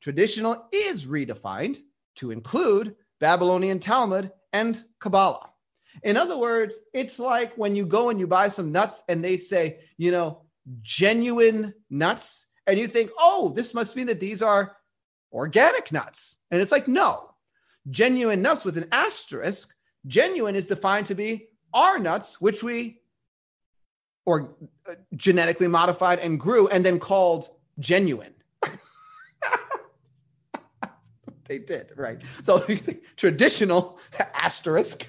Traditional is redefined to include Babylonian Talmud and Kabbalah. In other words, it's like when you go and you buy some nuts and they say, you know, genuine nuts, and you think, oh, this must mean that these are organic nuts. And it's like, no, genuine nuts with an asterisk, genuine is defined to be our nuts, which we or uh, genetically modified and grew and then called genuine. they did, right? So traditional asterisk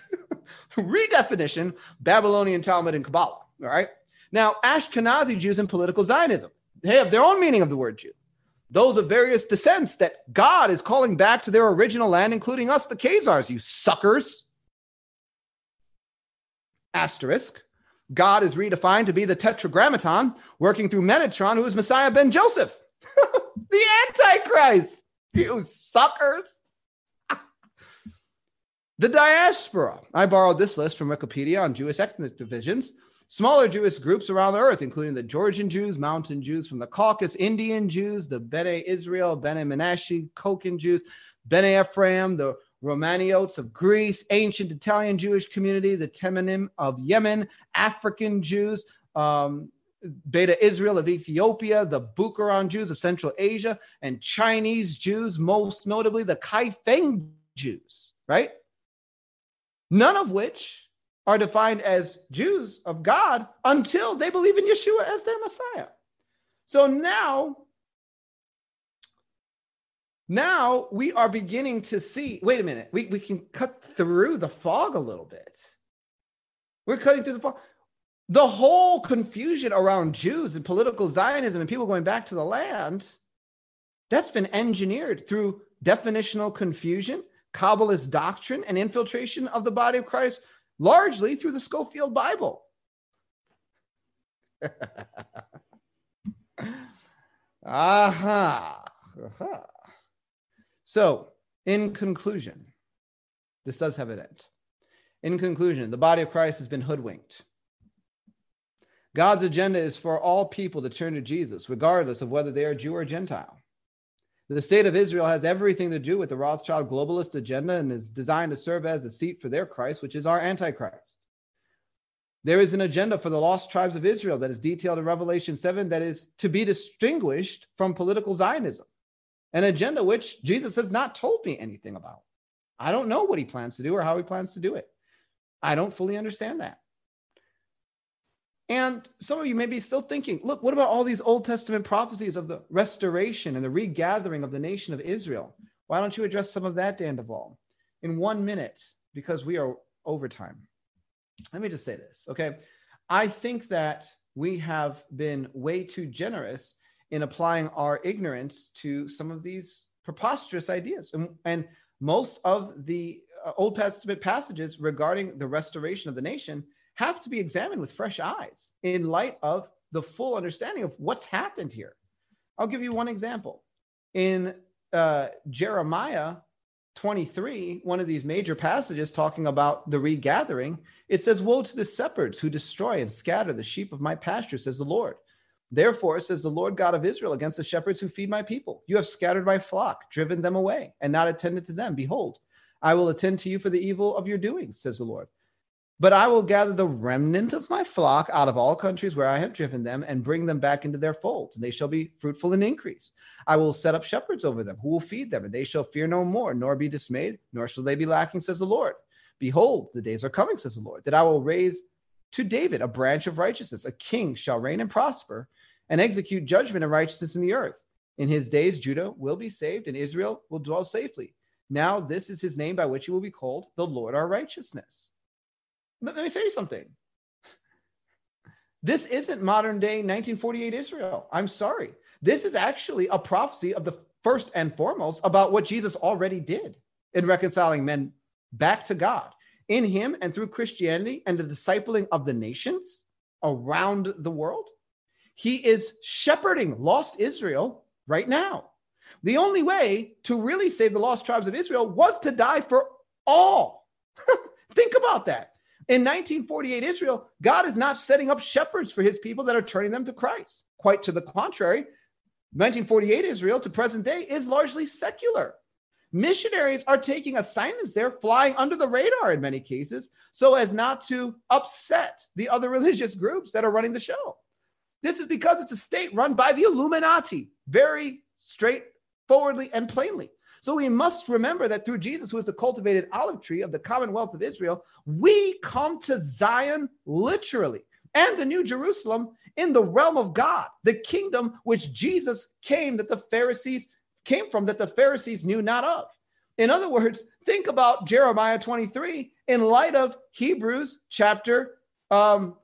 redefinition, Babylonian Talmud and Kabbalah. All right. Now, Ashkenazi Jews and political Zionism, they have their own meaning of the word Jew. Those of various descents that God is calling back to their original land, including us, the Khazars, you suckers. Asterisk. God is redefined to be the Tetragrammaton, working through Metatron, who is Messiah ben Joseph, the Antichrist. You suckers. The diaspora. I borrowed this list from Wikipedia on Jewish ethnic divisions. Smaller Jewish groups around the earth, including the Georgian Jews, Mountain Jews from the Caucasus, Indian Jews, the Bene Israel, Bene Menashe, Cochin Jews, Bene Ephraim, the Romaniotes of Greece, ancient Italian Jewish community, the Teimanim of Yemen, African Jews, um, Beta Israel of Ethiopia, the Bukharan Jews of Central Asia, and Chinese Jews, most notably the Kaifeng Jews, right? None of which are defined as Jews of God until they believe in Yeshua as their Messiah. So now, now we are beginning to see, wait a minute, we, we can cut through the fog a little bit. We're cutting through the fog. The whole confusion around Jews and political Zionism and people going back to the land, that's been engineered through definitional confusion Kabbalist doctrine and infiltration of the body of Christ largely through the Scofield Bible. Aha. So, in conclusion, this does have an end. In conclusion, the body of Christ has been hoodwinked. God's agenda is for all people to turn to Jesus, regardless of whether they are Jew or Gentile. The state of Israel has everything to do with the Rothschild globalist agenda and is designed to serve as a seat for their Christ, which is our Antichrist. There is an agenda for the lost tribes of Israel that is detailed in Revelation 7 that is to be distinguished from political Zionism, an agenda which Jesus has not told me anything about. I don't know what he plans to do or how he plans to do it. I don't fully understand that. And some of you may be still thinking, look, what about all these Old Testament prophecies of the restoration and the regathering of the nation of Israel? Why don't you address some of that, Dan Duval, in one minute, because we are over time. Let me just say this, okay? I think that we have been way too generous in applying our ignorance to some of these preposterous ideas. And, and most of the uh, Old Testament passages regarding the restoration of the nation have to be examined with fresh eyes in light of the full understanding of what's happened here. I'll give you one example. In uh, Jeremiah 23, one of these major passages talking about the regathering, it says, Woe to the shepherds who destroy and scatter the sheep of my pasture, says the Lord. Therefore, says the Lord God of Israel against the shepherds who feed my people. You have scattered my flock, driven them away, and not attended to them. Behold, I will attend to you for the evil of your doings, says the Lord. But I will gather the remnant of my flock out of all countries where I have driven them and bring them back into their folds, and they shall be fruitful and increase. I will set up shepherds over them who will feed them, and they shall fear no more, nor be dismayed, nor shall they be lacking, says the Lord. Behold, the days are coming, says the Lord, that I will raise to David a branch of righteousness. A king shall reign and prosper and execute judgment and righteousness in the earth. In his days, Judah will be saved, and Israel will dwell safely. Now, this is his name by which he will be called the Lord our righteousness. Let me tell you something. This isn't modern day 1948 Israel. I'm sorry. This is actually a prophecy of the first and foremost about what Jesus already did in reconciling men back to God in him and through Christianity and the discipling of the nations around the world. He is shepherding lost Israel right now. The only way to really save the lost tribes of Israel was to die for all. Think about that. In 1948 Israel, God is not setting up shepherds for his people that are turning them to Christ. Quite to the contrary, 1948 Israel to present day is largely secular. Missionaries are taking assignments there, flying under the radar in many cases, so as not to upset the other religious groups that are running the show. This is because it's a state run by the Illuminati, very straightforwardly and plainly. So we must remember that through Jesus, who is the cultivated olive tree of the commonwealth of Israel, we come to Zion literally and the New Jerusalem in the realm of God, the kingdom which Jesus came that the Pharisees came from that the Pharisees knew not of. In other words, think about Jeremiah 23 in light of Hebrews chapter um,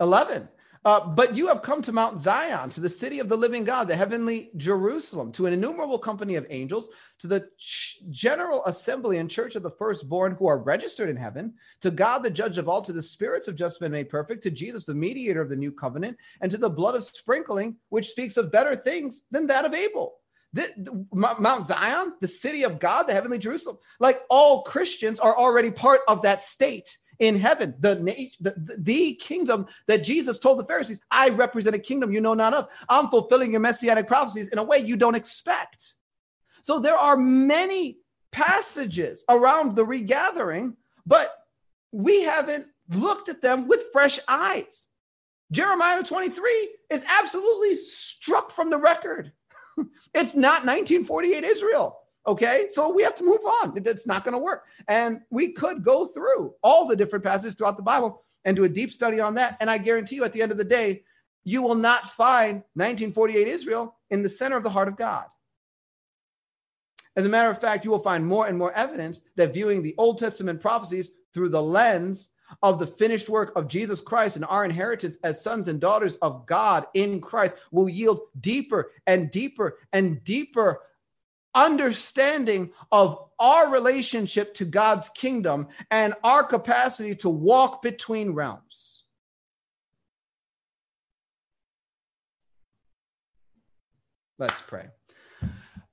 11. Uh, but you have come to Mount Zion, to the city of the living God, the heavenly Jerusalem, to an innumerable company of angels, to the ch- general assembly and church of the firstborn who are registered in heaven, to God, the judge of all, to the spirits of just men made perfect, to Jesus, the mediator of the new covenant, and to the blood of sprinkling, which speaks of better things than that of Abel. The, the, Mount Zion, the city of God, the heavenly Jerusalem, like all Christians are already part of that state in heaven, the, the, the kingdom that Jesus told the Pharisees, I represent a kingdom you know not of. I'm fulfilling your messianic prophecies in a way you don't expect. So there are many passages around the regathering, but we haven't looked at them with fresh eyes. Jeremiah 23 is absolutely struck from the record. it's not 1948 Israel. Okay, so we have to move on. It's not going to work. And we could go through all the different passages throughout the Bible and do a deep study on that. And I guarantee you, at the end of the day, you will not find 1948 Israel in the center of the heart of God. As a matter of fact, you will find more and more evidence that viewing the Old Testament prophecies through the lens of the finished work of Jesus Christ and our inheritance as sons and daughters of God in Christ will yield deeper and deeper and deeper understanding of our relationship to God's kingdom and our capacity to walk between realms. Let's pray.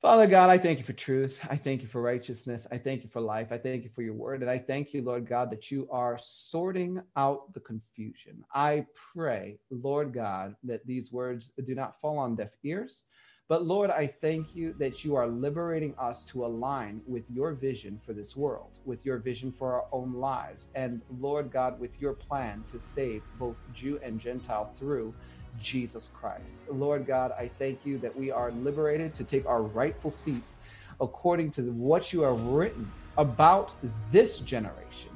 Father God, I thank you for truth. I thank you for righteousness. I thank you for life. I thank you for your word. And I thank you, Lord God, that you are sorting out the confusion. I pray, Lord God, that these words do not fall on deaf ears. But Lord, I thank you that you are liberating us to align with your vision for this world, with your vision for our own lives, and Lord God, with your plan to save both Jew and Gentile through Jesus Christ. Lord God, I thank you that we are liberated to take our rightful seats according to what you have written about this generation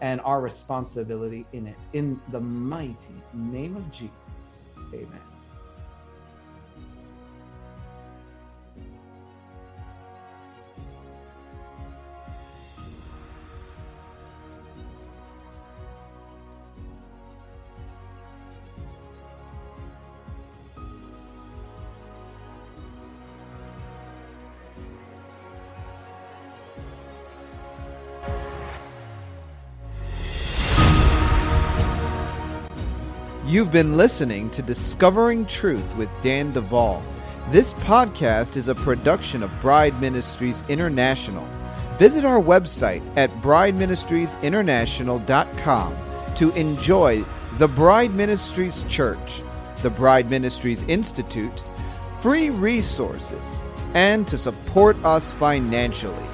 and our responsibility in it. In the mighty name of Jesus, amen. You've been listening to Discovering Truth with Dan Duval. This podcast is a production of Bride Ministries International. Visit our website at brideministriesinternational.com to enjoy the Bride Ministries Church, the Bride Ministries Institute, free resources, and to support us financially.